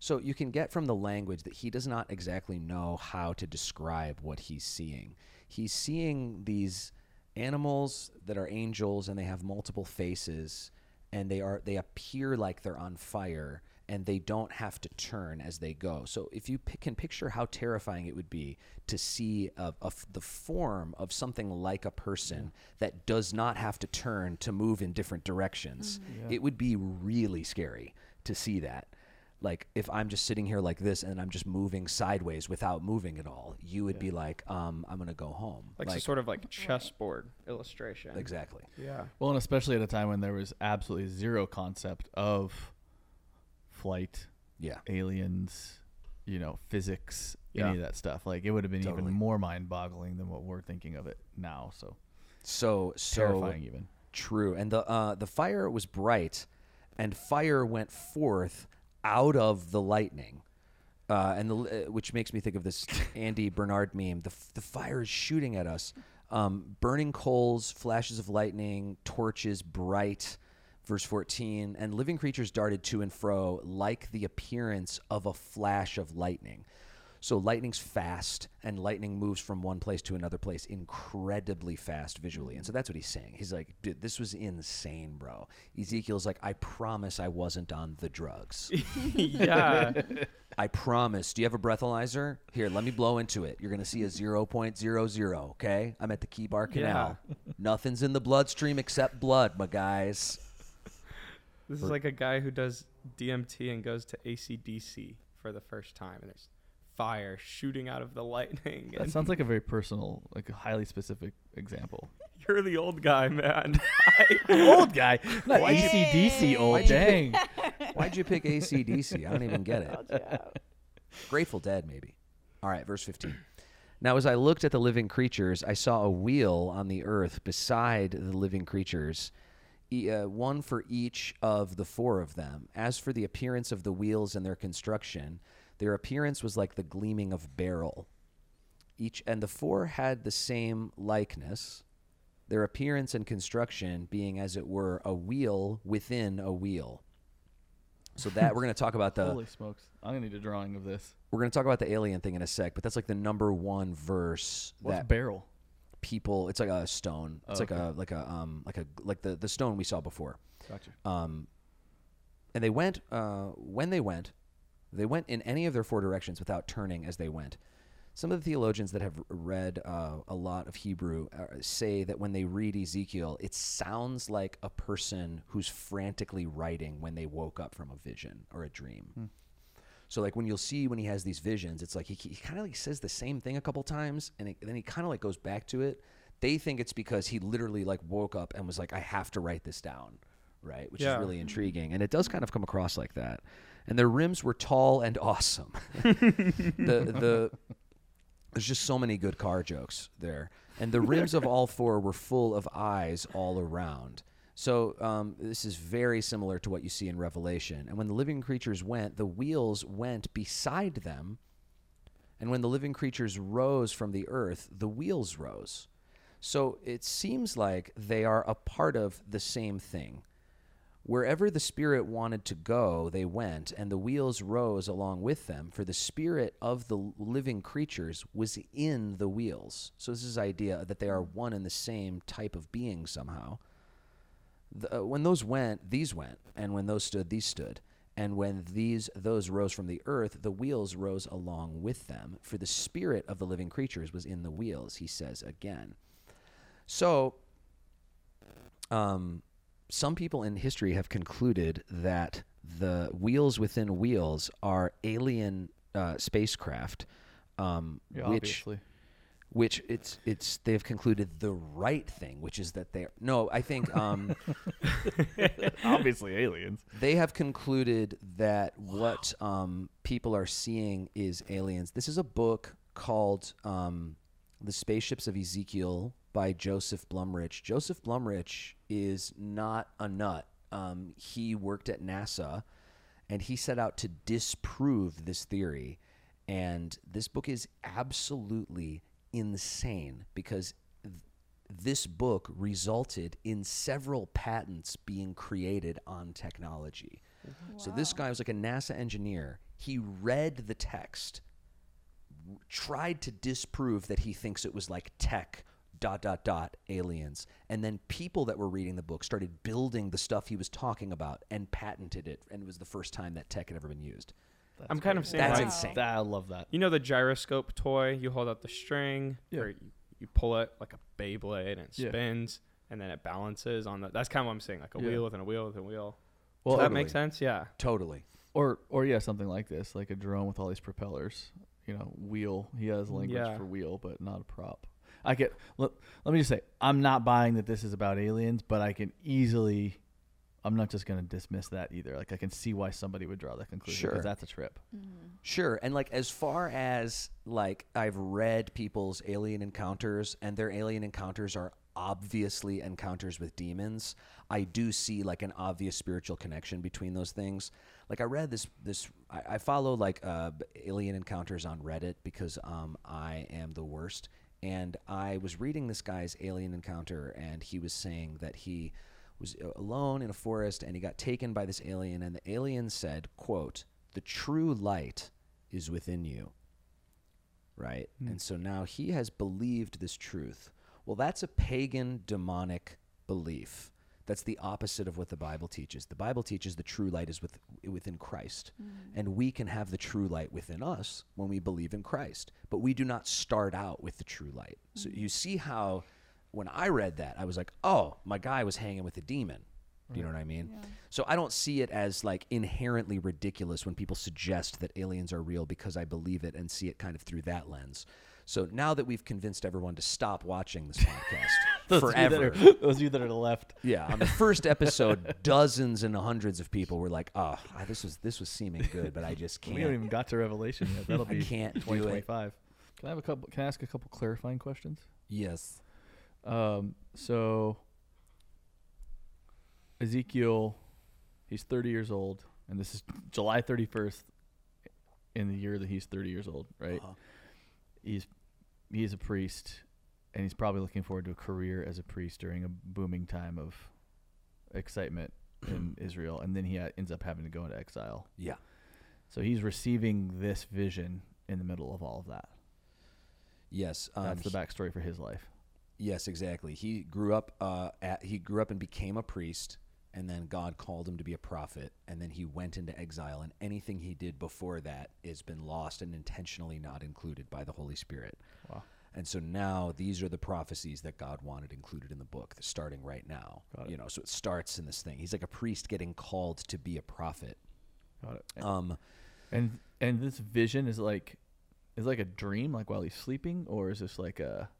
So you can get from the language that he does not exactly know how to describe what he's seeing. He's seeing these animals that are angels and they have multiple faces and they are they appear like they're on fire and they don't have to turn as they go. So if you p- can picture how terrifying it would be to see a, a f- the form of something like a person that does not have to turn to move in different directions, mm-hmm. it would be really scary to see that. Like if I'm just sitting here like this and I'm just moving sideways without moving at all, you would be like, um, I'm gonna go home. Like, some sort of like chessboard illustration. exactly. Yeah. Well, and especially at a time when there was absolutely zero concept of flight, Yeah. aliens, you know, physics, Yeah. any of that stuff. Like it would have been Totally. even more mind-boggling than what we're thinking of it now. So So so terrifying, even. True. And the uh, the fire was bright, and fire went forth out of the lightning. Uh, and the, uh, which makes me think of this Andy Bernard meme. The, the fire is shooting at us, um, burning coals, flashes of lightning, torches, bright. Verse 14, and living creatures darted to and fro like the appearance of a flash of lightning. So lightning's fast, and lightning moves from one place to another place incredibly fast visually. And so that's what he's saying. He's like, dude, this was insane, bro. Ezekiel's like, I promise I wasn't on the drugs. yeah. I promise. Do you have a breathalyzer? Here, let me blow into it. You're going to see a 0.00, okay? I'm at the Chebar Canal. Nothing's in the bloodstream except blood, my guys. This is like a guy who does DMT and goes to ACDC for the first time, and there's fire shooting out of the lightning. That sounds like a very personal, like a highly specific example. you're the old guy, man. old guy, not Why'd you- ACDC old. Dang. Why'd you pick ACDC? I don't even get it. Called you out. Grateful Dead, maybe. All right, verse 15. Now, as I looked at the living creatures, I saw a wheel on the earth beside the living creatures, e- uh, one for each of the four of them. As for the appearance of the wheels and their construction, their appearance was like the gleaming of beryl. Each and the four had the same likeness, their appearance and construction being, as it were, a wheel within a wheel. So that we're going to talk about the Holy smokes! I'm gonna need a drawing of this. we're going to talk about the alien thing in a sec, but that's like the number one verse What's that barrel? people. It's like a stone. It's Oh, like a like a um like a like the the stone we saw before. Gotcha. Um, and they went uh when they went, they went in any of their four directions without turning as they went. Some of the theologians that have read uh, a lot of Hebrew uh, say that when they read Ezekiel, it sounds like a person who's frantically writing when they woke up from a vision or a dream. So like when you'll see when he has these visions, it's like he, he kind of like says the same thing a couple times, and it, then he kind of like goes back to it. They think it's because he literally like woke up and was like, I have to write this down, right? Which Yeah. is really intriguing, and it does kind of come across like that. And their rims were tall and awesome. the the there's just so many good car jokes there, and the rims of all four were full of eyes all around. So um, this is very similar to what you see in Revelation. And when the living creatures went, the wheels went beside them. And when the living creatures rose from the earth, the wheels rose. So it seems like they are a part of the same thing. Wherever the Spirit wanted to go, they went, and the wheels rose along with them, for the Spirit of the living creatures was in the wheels. So this is idea that they are one and the same type of being somehow. The, uh, when those went, these went, and when those stood, these stood. And when these those rose from the earth, the wheels rose along with them, for the spirit of the living creatures was in the wheels, he says again. So um, some people in history have concluded that the wheels within wheels are alien uh, spacecraft, um, Yeah, which obviously. which it's it's they've concluded the right thing, which is that they're no, I think um, obviously aliens. they have concluded that what um, people are seeing is aliens. This is a book called um, "The Spaceships of Ezekiel" by Joseph Blumrich. Joseph Blumrich is not a nut. Um, he worked at NASA, and he set out to disprove this theory. And this book is absolutely insane because th- this book resulted in several patents being created on technology. So this guy was like a NASA engineer. He read the text, tried to disprove that he thinks it was like tech dot dot dot aliens, and then people that were reading the book started building the stuff he was talking about and patented it, and it was the first time that tech had ever been used. I'm kind of saying That's like, insane. That, I love that. You know the gyroscope toy? You hold out the string, Yeah. or you, you pull it like a Beyblade and it Yeah. spins, and then it balances on the. That's kind of what I'm saying, like a Yeah. wheel within a wheel within a wheel. Well, Does that Totally. make sense? Yeah. Totally. or or yeah, something like this, like a drone with all these propellers. You know, wheel. He has language Yeah. for wheel, but not a prop. I get. Let, let me just say, I'm not buying that this is about aliens, but I can easily. I'm not just going to dismiss that either. Like I can see why somebody would draw that conclusion Sure. because that's a trip. Sure. And like as far as like I've read people's alien encounters and their alien encounters are obviously encounters with demons, I do see like an obvious spiritual connection between those things. Like I read this this I, I follow like uh, alien encounters on Reddit because um I am the worst. And I was reading this guy's alien encounter and he was saying that he was uh, alone in a forest and he got taken by this alien and the alien said quote the true light is within you right? And so now he has believed this truth. Well that's a pagan demonic belief that's the opposite of what the bible teaches. The bible teaches the true light is with, within christ. Mm. And we can have the true light within us when we believe in christ. But we do not start out with the true light. So mm. you see how when i read that i was like oh my guy was hanging with a demon. Do you know what I mean? So I don't see it as like inherently ridiculous when people suggest that aliens are real because I believe it and see it kind of through that lens. So now that we've convinced everyone to stop watching this podcast Those of forever. are- those of you that are left. Yeah, on the first episode, dozens and hundreds of people were like, "Oh, this was this was seeming good, but I just can't." We haven't even got to Revelation yet. That'll I be can't 2025. Can I have a couple? Can I ask a couple clarifying questions? Yes. Um, so Ezekiel, he's 30 years old, and this is July 31st in the year that he's 30 years old, right? Uh-huh. He's he's a priest, and he's probably looking forward to a career as a priest during a booming time of excitement in Israel, and then he ha- ends up having to go into exile. Yeah. So he's receiving this vision in the middle of all of that. Yes. Um, That's the backstory for his life. Yes, exactly. He grew up. Uh, at, he grew up and became a priest, and then God called him to be a prophet, and then he went into exile. And anything he did before that has been lost and intentionally not included by the Holy Spirit. Wow. And so now these are the prophecies that God wanted included in the book, starting right now. You know, so it starts in this thing. He's like a priest getting called to be a prophet. Got it. Um, And and this vision is like is like a dream, like while he's sleeping, or is this like a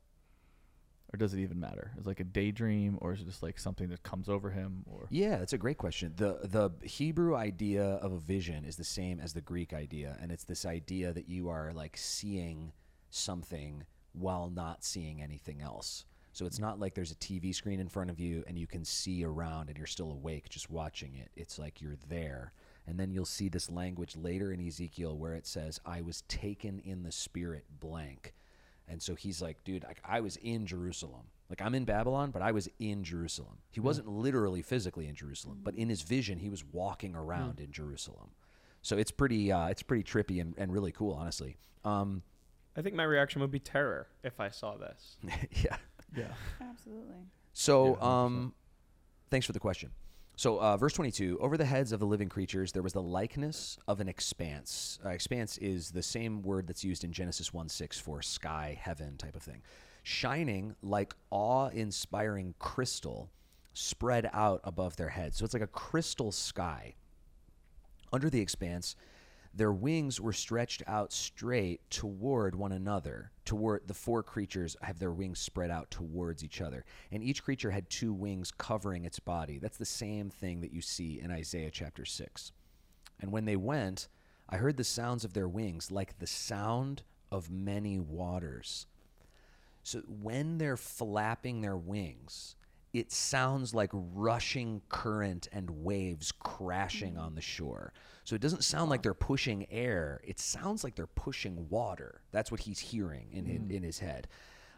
or does it even matter? Is it like a daydream, or is it just like something that comes over him? Or Yeah, that's a great question. The the Hebrew idea of a vision is the same as the Greek idea, and it's this idea that you are like seeing something while not seeing anything else. So it's not like there's a TV screen in front of you and you can see around and you're still awake just watching it. It's like you're there. And then you'll see this language later in Ezekiel where it says, I was taken in the spirit blank. And so he's like, dude, I, I was in Jerusalem. Like I'm in Babylon, but I was in Jerusalem. He wasn't literally physically in Jerusalem, but in his vision, he was walking around in Jerusalem. So it's pretty, uh, it's pretty trippy and, and really cool, honestly. Um, I think my reaction would be terror if I saw this. yeah. yeah, Absolutely. So, Yeah, 100%. um, thanks for the question. So, uh, verse 22 Over the heads of the living creatures, there was the likeness of an expanse. Uh, expanse is the same word that's used in Genesis 1 6 for sky, heaven type of thing. Shining like awe inspiring crystal spread out above their heads. So, it's like a crystal sky. Under the expanse, their wings were stretched out straight toward one another. Toward the four creatures have their wings spread out towards each other, and each creature had two wings covering its body. That's the same thing that you see in Isaiah chapter 6. And when they went, I heard the sounds of their wings like the sound of many waters. So when they're flapping their wings, it sounds like rushing current and waves crashing on the shore. So it doesn't sound like they're pushing air. It sounds like they're pushing water. That's what he's hearing in in, in his head.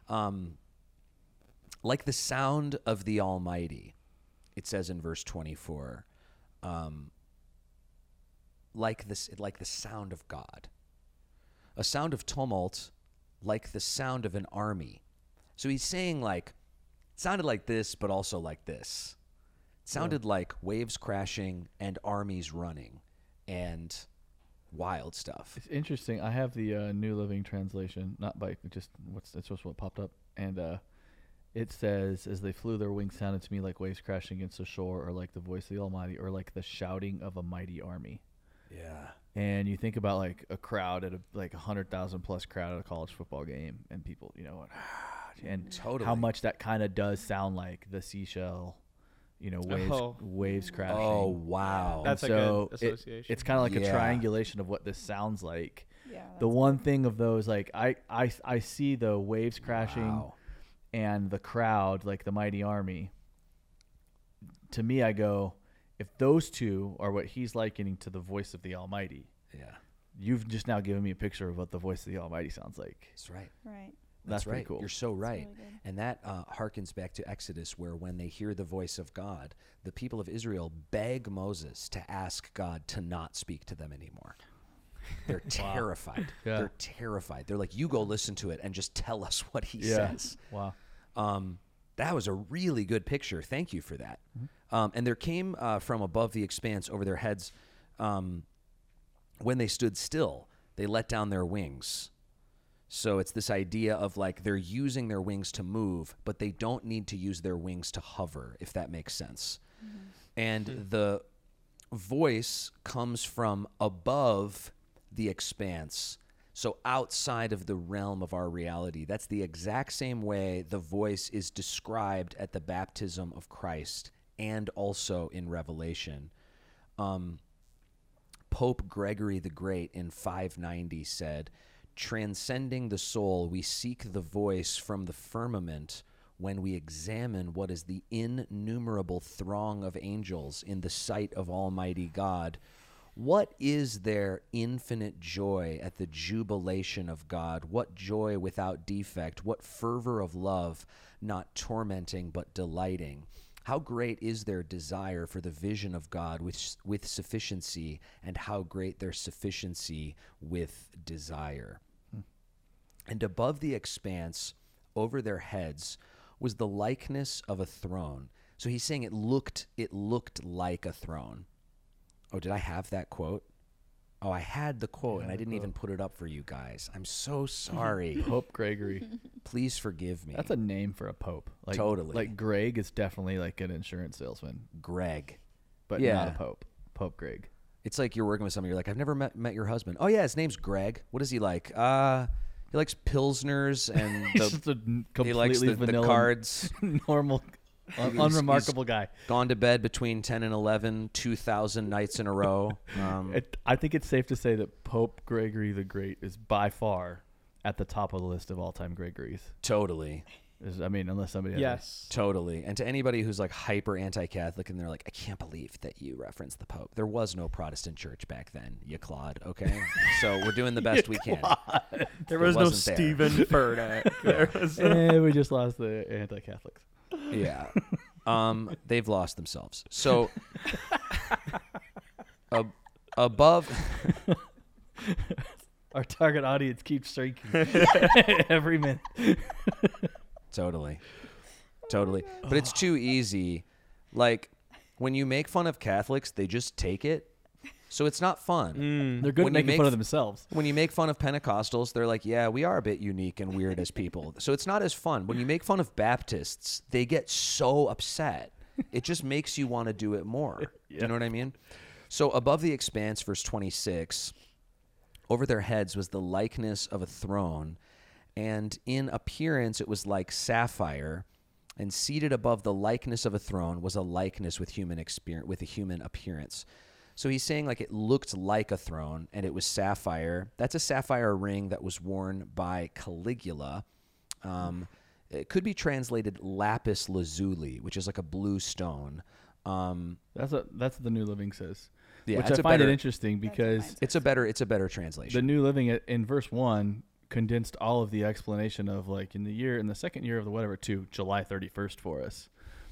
Um, like the sound of the Almighty, it says in verse 24. Um, like this like the sound of God. A sound of tumult like the sound of an army. So he's saying like it sounded like this but also like this. It sounded like waves crashing and armies running and wild stuff. It's interesting. I have the uh, New Living Translation, not by just what's that's just what popped up, and uh, it says, "As they flew, their wings sounded to me like waves crashing against the shore, or like the voice of the Almighty, or like the shouting of a mighty army." Yeah. And you think about like a crowd at a like a hundred thousand plus crowd at a college football game, and people, you know, and Totally. how much that kind of does sound like the seashell, you know, waves Oh. waves oh, crashing. Oh wow. That's a so good it- it's kind of like a triangulation of what this sounds like. Yeah. The that's one thing of those, like I, I, I see the waves crashing Wow. and the crowd, like the mighty army. To me, I go, if those two are what he's likening to the voice of the Almighty, Yeah. you've just now given me a picture of what the voice of the Almighty sounds like. That's right. right. That's, That's pretty right. cool. You're so right. really and that uh, harkens back to Exodus, where when they hear the voice of God, the people of Israel beg Moses to ask God to not speak to them anymore. They're terrified. Yeah. They're terrified. They're like, you go listen to it and just tell us what he yeah. says. Wow. Um, that was a really good picture. Thank you for that. Mm-hmm. Um, and there came uh, from above the expanse over their heads, um, when they stood still, they let down their wings. So it's this idea of like they're using their wings to move, but they don't need to use their wings to hover, if that makes sense. And the voice comes from above the expanse. So outside of the realm of our reality. That's the exact same way the voice is described at the baptism of Christ and also in Revelation. Um, Pope Gregory the Great in 590 said, Transcending the soul, we seek the voice from the firmament when we examine what is the innumerable throng of angels in the sight of Almighty God. What is their infinite joy at the jubilation of God? What joy without defect? What fervor of love, not tormenting but delighting? How great is their desire for the vision of God with, with sufficiency, and how great their sufficiency with desire. And above the expanse, over their heads, was the likeness of a throne. So he's saying it looked it looked like a throne. Oh, did I have that quote? Oh, I had the quote and I didn't even put it up for you guys. I'm so sorry. Pope Gregory. Please forgive me. That's a name for a pope. Like, Totally. Like Greg is definitely like an insurance salesman, Greg. but Yeah. not a pope. Pope Greg. It's like you're working with somebody. You're like, I've never met met your husband. Oh yeah, his name's Greg. What is he like? Uh, he likes pilsners and He's the, just a n- he likes the, the cards. normal, un- He's- unremarkable guy. Gone to bed between ten and 11, 2,000 nights in a row. Um, It, I think it's safe to say that Pope Gregory the Great is by far at the top of the list of all-time Gregories. totally, Is, I mean, unless somebody has yes. totally. And to anybody who's like hyper anti-Catholic and they're like, I can't believe that you referenced the Pope. There was no Protestant church back then, you clod. Okay, so we're doing the best we can. There It was no. Steven Furtick. There was and we just lost the anti-Catholics. Yeah. Um, they've lost themselves. So ab- above Our target audience keeps shrinking every minute. Totally. Totally. But it's too easy. Like when you make fun of Catholics, they just take it. So it's not fun. Mm. They're good When at you making make fun of themselves. When you make fun of Pentecostals, they're like, yeah, we are a bit unique and weird as people. So it's not as fun. When you make fun of Baptists, they get so upset. It just makes you want to do it more. Do you know what I mean? So above the expanse, verse 26, over their heads was the likeness of a throne, and in appearance it was like sapphire, and seated above the likeness of a throne was a likeness with human experience with a human appearance. So he's saying like it looked like a throne and it was sapphire. That's a sapphire ring that was worn by Caligula. Um, it could be translated lapis lazuli, which is like a blue stone. Um, That's what that's what the New Living says. yeah, which it's I a find better, it interesting because It's a better. It's a better translation. the New Living in verse one condensed all of the explanation of like in the year in the second year of the whatever to July 31st for us.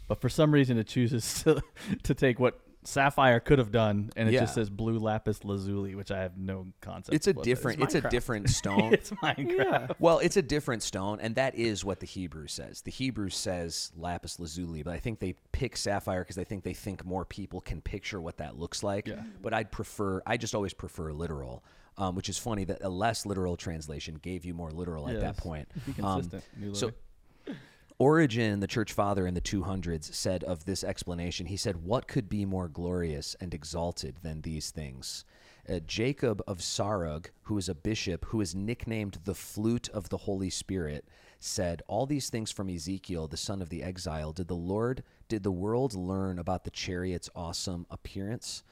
But for some reason it chooses to, to take what sapphire could have done, and it Yeah. just says blue lapis lazuli, which I have no concept. It's a of what that is. different. It's a different stone. it's Minecraft. Yeah. Well, it's a different stone, and that is what the Hebrew says. The Hebrew says lapis lazuli, but I think they pick sapphire because I think they think more people can picture what that looks like. Yeah. But I'd prefer, I just always prefer literal, um, which is funny that a less literal translation gave you more literal at that point. Um, so-. Origen, the church father in the 200s, said of this explanation, he said, What could be more glorious and exalted than these things? Uh, Jacob of Sarug, who is a bishop who is nicknamed the flute of the Holy Spirit, said, All these things from Ezekiel, the son of the exile, did the Lord, did the world learn about the chariot's awesome appearance?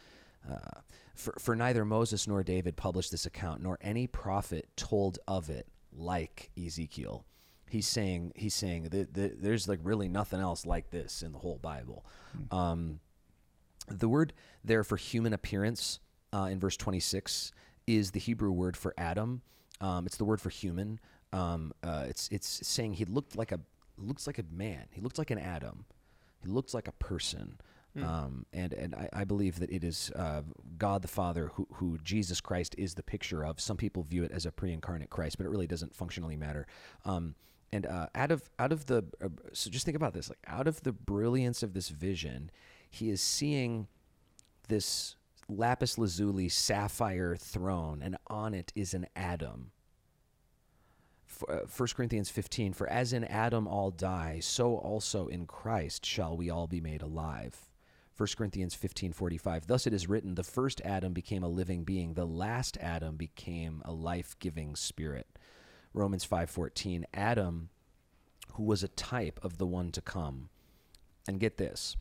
Uh, for, for neither Moses nor David published this account, nor any prophet told of it like Ezekiel. He's saying he's saying that, that there's like really nothing else like this in the whole Bible. Um, the word there for human appearance uh, in verse 26 is the Hebrew word for Adam. Um, it's the word for human. Um, uh, it's it's saying he looked like a looks like a man. He looked like an Adam. He looked like a person. Um, and and I, I believe that it is uh, God the Father who, who Jesus Christ is the picture of. Some people view it as a pre-incarnate Christ, but it really doesn't functionally matter. Um, and uh, out of out of the uh, so just think about this, like out of the brilliance of this vision, he is seeing this lapis lazuli sapphire throne, and on it is an Adam. For, uh, 1 Corinthians 15 For as in Adam all die, so also in Christ shall we all be made alive. 1 Corinthians 15:45 Thus it is written the first Adam became a living being the last Adam became a life-giving spirit. Romans 5:14 Adam who was a type of the one to come. And get this.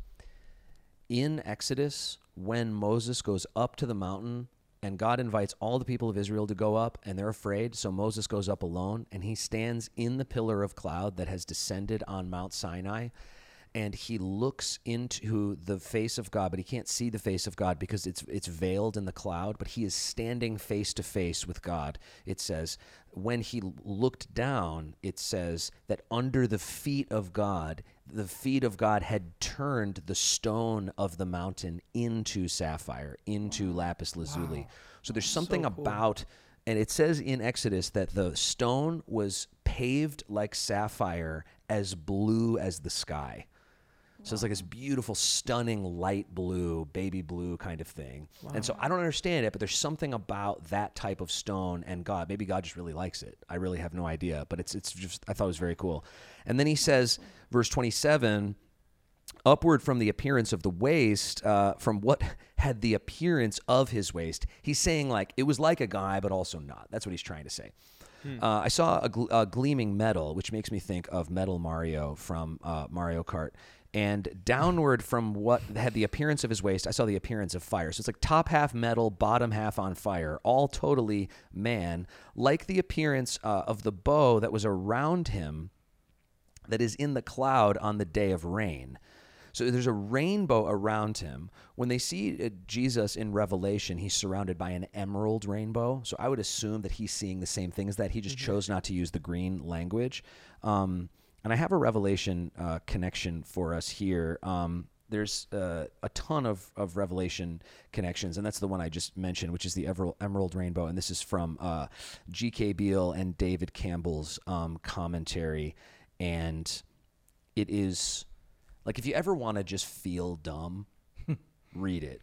In Exodus when Moses goes up to the mountain and God invites all the people of Israel to go up and they're afraid so Moses goes up alone and he stands in the pillar of cloud that has descended on Mount Sinai and he looks into the face of God, but he can't see the face of God because it's it's veiled in the cloud. But he is standing face to face with God. It says when he looked down, it says that under the feet of God, the feet of God had turned the stone of the mountain into sapphire, into lapis lazuli. So there's something So cool. about and it says in Exodus that the stone was paved like sapphire, as blue as the sky. So it's like this beautiful, stunning light blue, baby blue kind of thing. And so I don't understand it, but there's something about that type of stone and God. Maybe God just really likes it. I really have no idea, but it's it's just I thought it was very cool. And then he says, verse 27 upward from the appearance of the waist, uh, from what had the appearance of his waist. He's saying like it was like a guy, but also not. That's what he's trying to say. Uh, I saw a, gl- a gleaming metal, which makes me think of Metal Mario from uh, Mario Kart. And downward from what had the appearance of his waist, I saw the appearance of fire. So it's like top half metal, bottom half on fire, all totally man, like the appearance uh, of the bow that was around him that is in the cloud on the day of rain. So there's a rainbow around him. When they see uh, Jesus in Revelation, he's surrounded by an emerald rainbow. So I would assume that he's seeing the same thing as that. He just chose not to use the green language. Um, and I have a Revelation uh, connection for us here. Um, there's uh, a ton of, of Revelation connections, and that's the one I just mentioned, which is the Emerald, Emerald Rainbow. And this is from uh, G.K. Beale and David Campbell's um, commentary. And it is like if you ever want to just feel dumb, read it.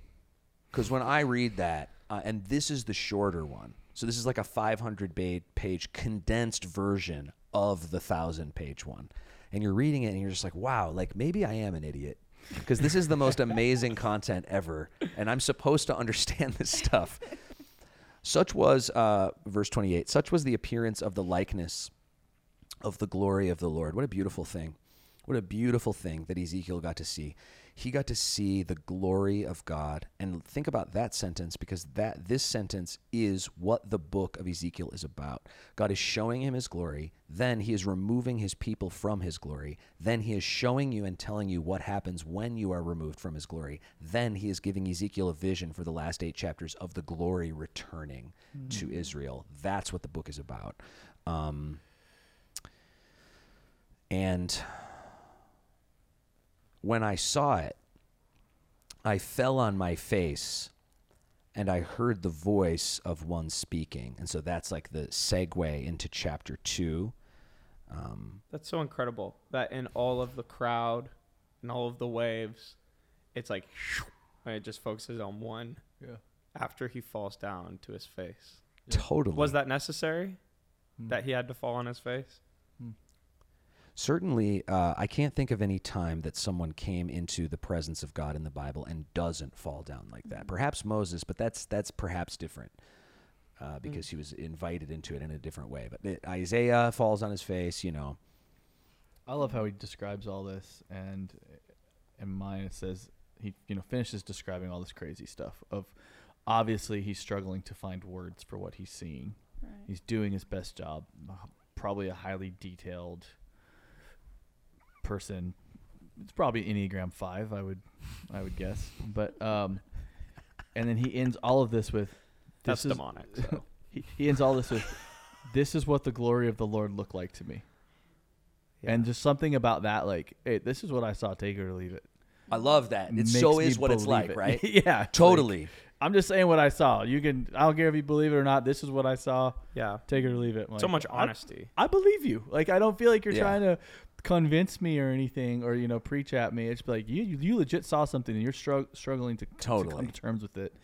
Because when I read that, uh, and this is the shorter one, so this is like a 500 page condensed version of the thousand page one, and you're reading it and you're just like, wow, like maybe I am an idiot. Because this is the most amazing content ever, and I'm supposed to understand this stuff. Such was, uh, verse 28, such was the appearance of the likeness of the glory of the Lord. What a beautiful thing. What a beautiful thing that Ezekiel got to see. He got to see the glory of God. And think about that sentence because that this sentence is what the book of Ezekiel is about. God is showing him his glory, then he is removing his people from his glory. Then he is showing you and telling you what happens when you are removed from his glory. Then he is giving Ezekiel a vision for the last 8 chapters of the glory returning to Israel. That's what the book is about. Um, and when I saw it, I fell on my face and I heard the voice of one speaking. And so that's like the segue into chapter two. Um, That's so incredible that in all of the crowd and all of the waves, it's like and it just focuses on one Yeah. after he falls down to his face. Totally. Was that necessary Hmm. that he had to fall on his face? Certainly, uh, I can't think of any time that someone came into the presence of God in the Bible and doesn't fall down like that. Perhaps Moses, but that's that's perhaps different uh, because he was invited into it in a different way. But it, Isaiah falls on his face, you know. I love how he describes all this, and in mine it says he you know finishes describing all this crazy stuff of obviously he's struggling to find words for what he's seeing. Right. He's doing his best job, probably a highly detailed person. It's probably Enneagram five, I would I would guess. But um, and then he ends all of this with That's this is- demonic. So. he, he ends all this with this is what the glory of the Lord looked like to me. And just something about that, like, hey, this is what I saw. Take it or leave it. I love that. It so is what it's like, it. right? yeah, it's like, Totally. I'm just saying what I saw. You can. I don't care if you believe it or not. This is what I saw. yeah. Take it or leave it. I'm so like, much I- honesty. I, believe you. Like I don't feel like you're Yeah. trying to convince me or anything, or you know, preach at me. It's like you you, you legit saw something and you're strugg- struggling to, to Totally. come to terms with it.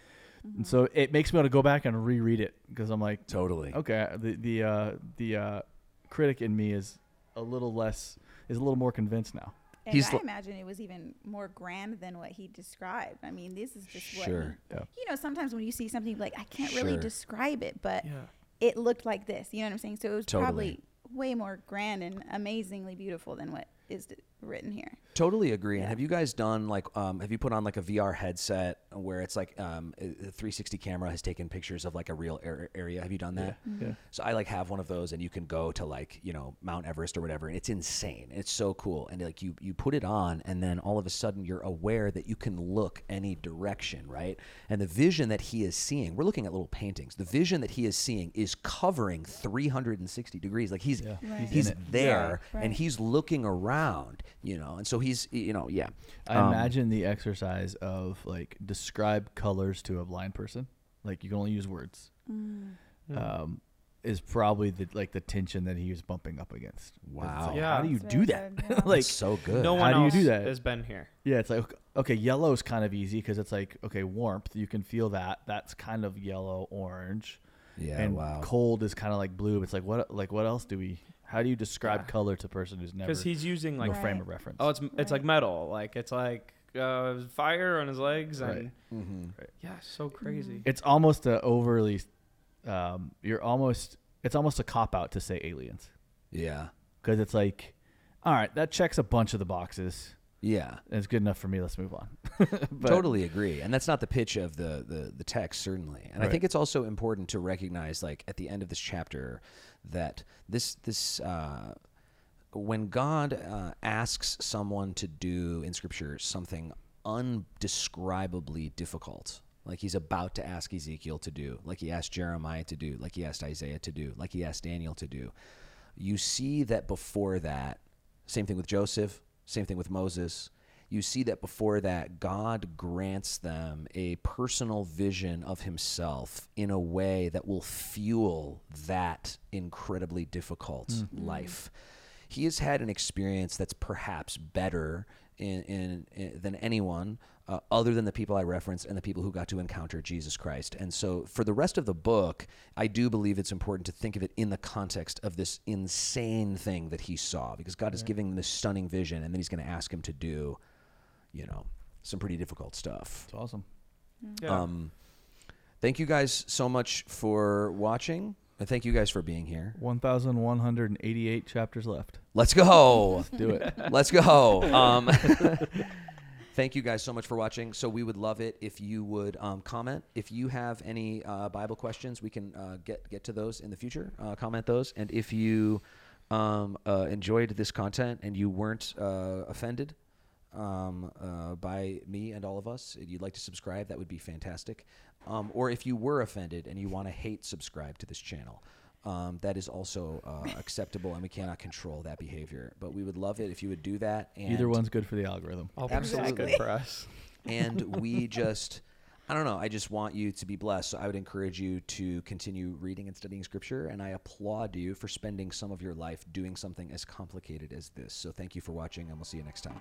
Mm-hmm. And so it makes me want to go back and reread it because I'm like, Totally. okay, the the uh, the uh, critic in me is a little less is a little more convinced now. And He's I l- imagine it was even more grand than what he described. I mean, this is just what Sure. he, Yeah. you know. Sometimes when you see something like I can't really describe it, but Yeah. it looked like this. You know what I'm saying? So it was Totally. probably way more grand and amazingly beautiful than what is written here. Totally agree. And have you guys done like, um, have you put on like a VR headset where it's like um, a a 360 camera has taken pictures of like a real ar- area? Have you done that? Yeah. So I like have one of those, and you can go to like you know Mount Everest or whatever, and it's insane. It's so cool, and like you you put it on, and then all of a sudden you're aware that you can look any direction, right? And the vision that he is seeing, we're looking at little paintings. The vision that he is seeing is covering 360 degrees. Like he's Yeah. Right. he's in it. there, Right. and he's looking around, you know, and so he's you know yeah. I Um, imagine the exercise of like describe colors to a blind person, like you can only use words, Mm. um, is probably the like the tension that he was bumping up against. Wow. like, Yeah. how do you That's do that? good, yeah. like, so good. no How one do you do that? has been here. yeah, it's like okay, yellow is kind of easy because it's like okay, warmth you can feel that. That's kind of yellow orange, yeah, and wow. cold is kind of like blue. It's like what like what else do we? How do you describe Yeah. color to a person who's never Because he's using no like, Right. frame of reference? oh, it's it's like metal. Like it's like uh, fire on his legs, and Right. Mm-hmm. yeah, so crazy. it's almost a overly um, you're almost it's almost a cop out to say aliens Yeah, because it's like all right that checks a bunch of the boxes yeah. and it's good enough for me. Let's move on. But- totally agree. And that's not the pitch of the the, the text certainly. And i think it's also important to recognize like at the end of this chapter that this this uh, when god uh, asks someone to do in scripture something undescribably difficult like he's about to ask ezekiel to do like he asked jeremiah to do like he asked isaiah to do like he asked daniel to do you see that before that same thing with joseph same thing with moses you see that before that, God grants them a personal vision of Himself in a way that will fuel that incredibly difficult mm-hmm. life. He has had an experience that's perhaps better in, in, in than anyone. Uh, other than the people I referenced and the people who got to encounter Jesus Christ. And so, for the rest of the book, I do believe it's important to think of it in the context of this insane thing that he saw, because God is giving him this stunning vision, and then he's going to ask him to do you know, some pretty difficult stuff. it's awesome Yeah. Um, thank you guys so much for watching, and thank you guys for being here. 1188 chapters left Let's go. do it Let's go. Um, thank you guys so much for watching. So we would love it if you would um, comment. If you have any uh, Bible questions, we can uh, get get to those in the future. Uh, comment those, and if you um, uh, enjoyed this content and you weren't uh, offended um, uh, by me and all of us, you'd like to subscribe, that would be fantastic. Um, or if you were offended and you want to hate subscribe to this channel, um, that is also uh, acceptable, and we cannot control that behavior. But we would love it if you would do that. And either one's good for the algorithm All absolutely. absolutely good for us. and we just I don't know. I just want you to be blessed. So I would encourage you to continue reading and studying scripture. And I applaud you for spending some of your life doing something as complicated as this. So thank you for watching, and we'll see you next time.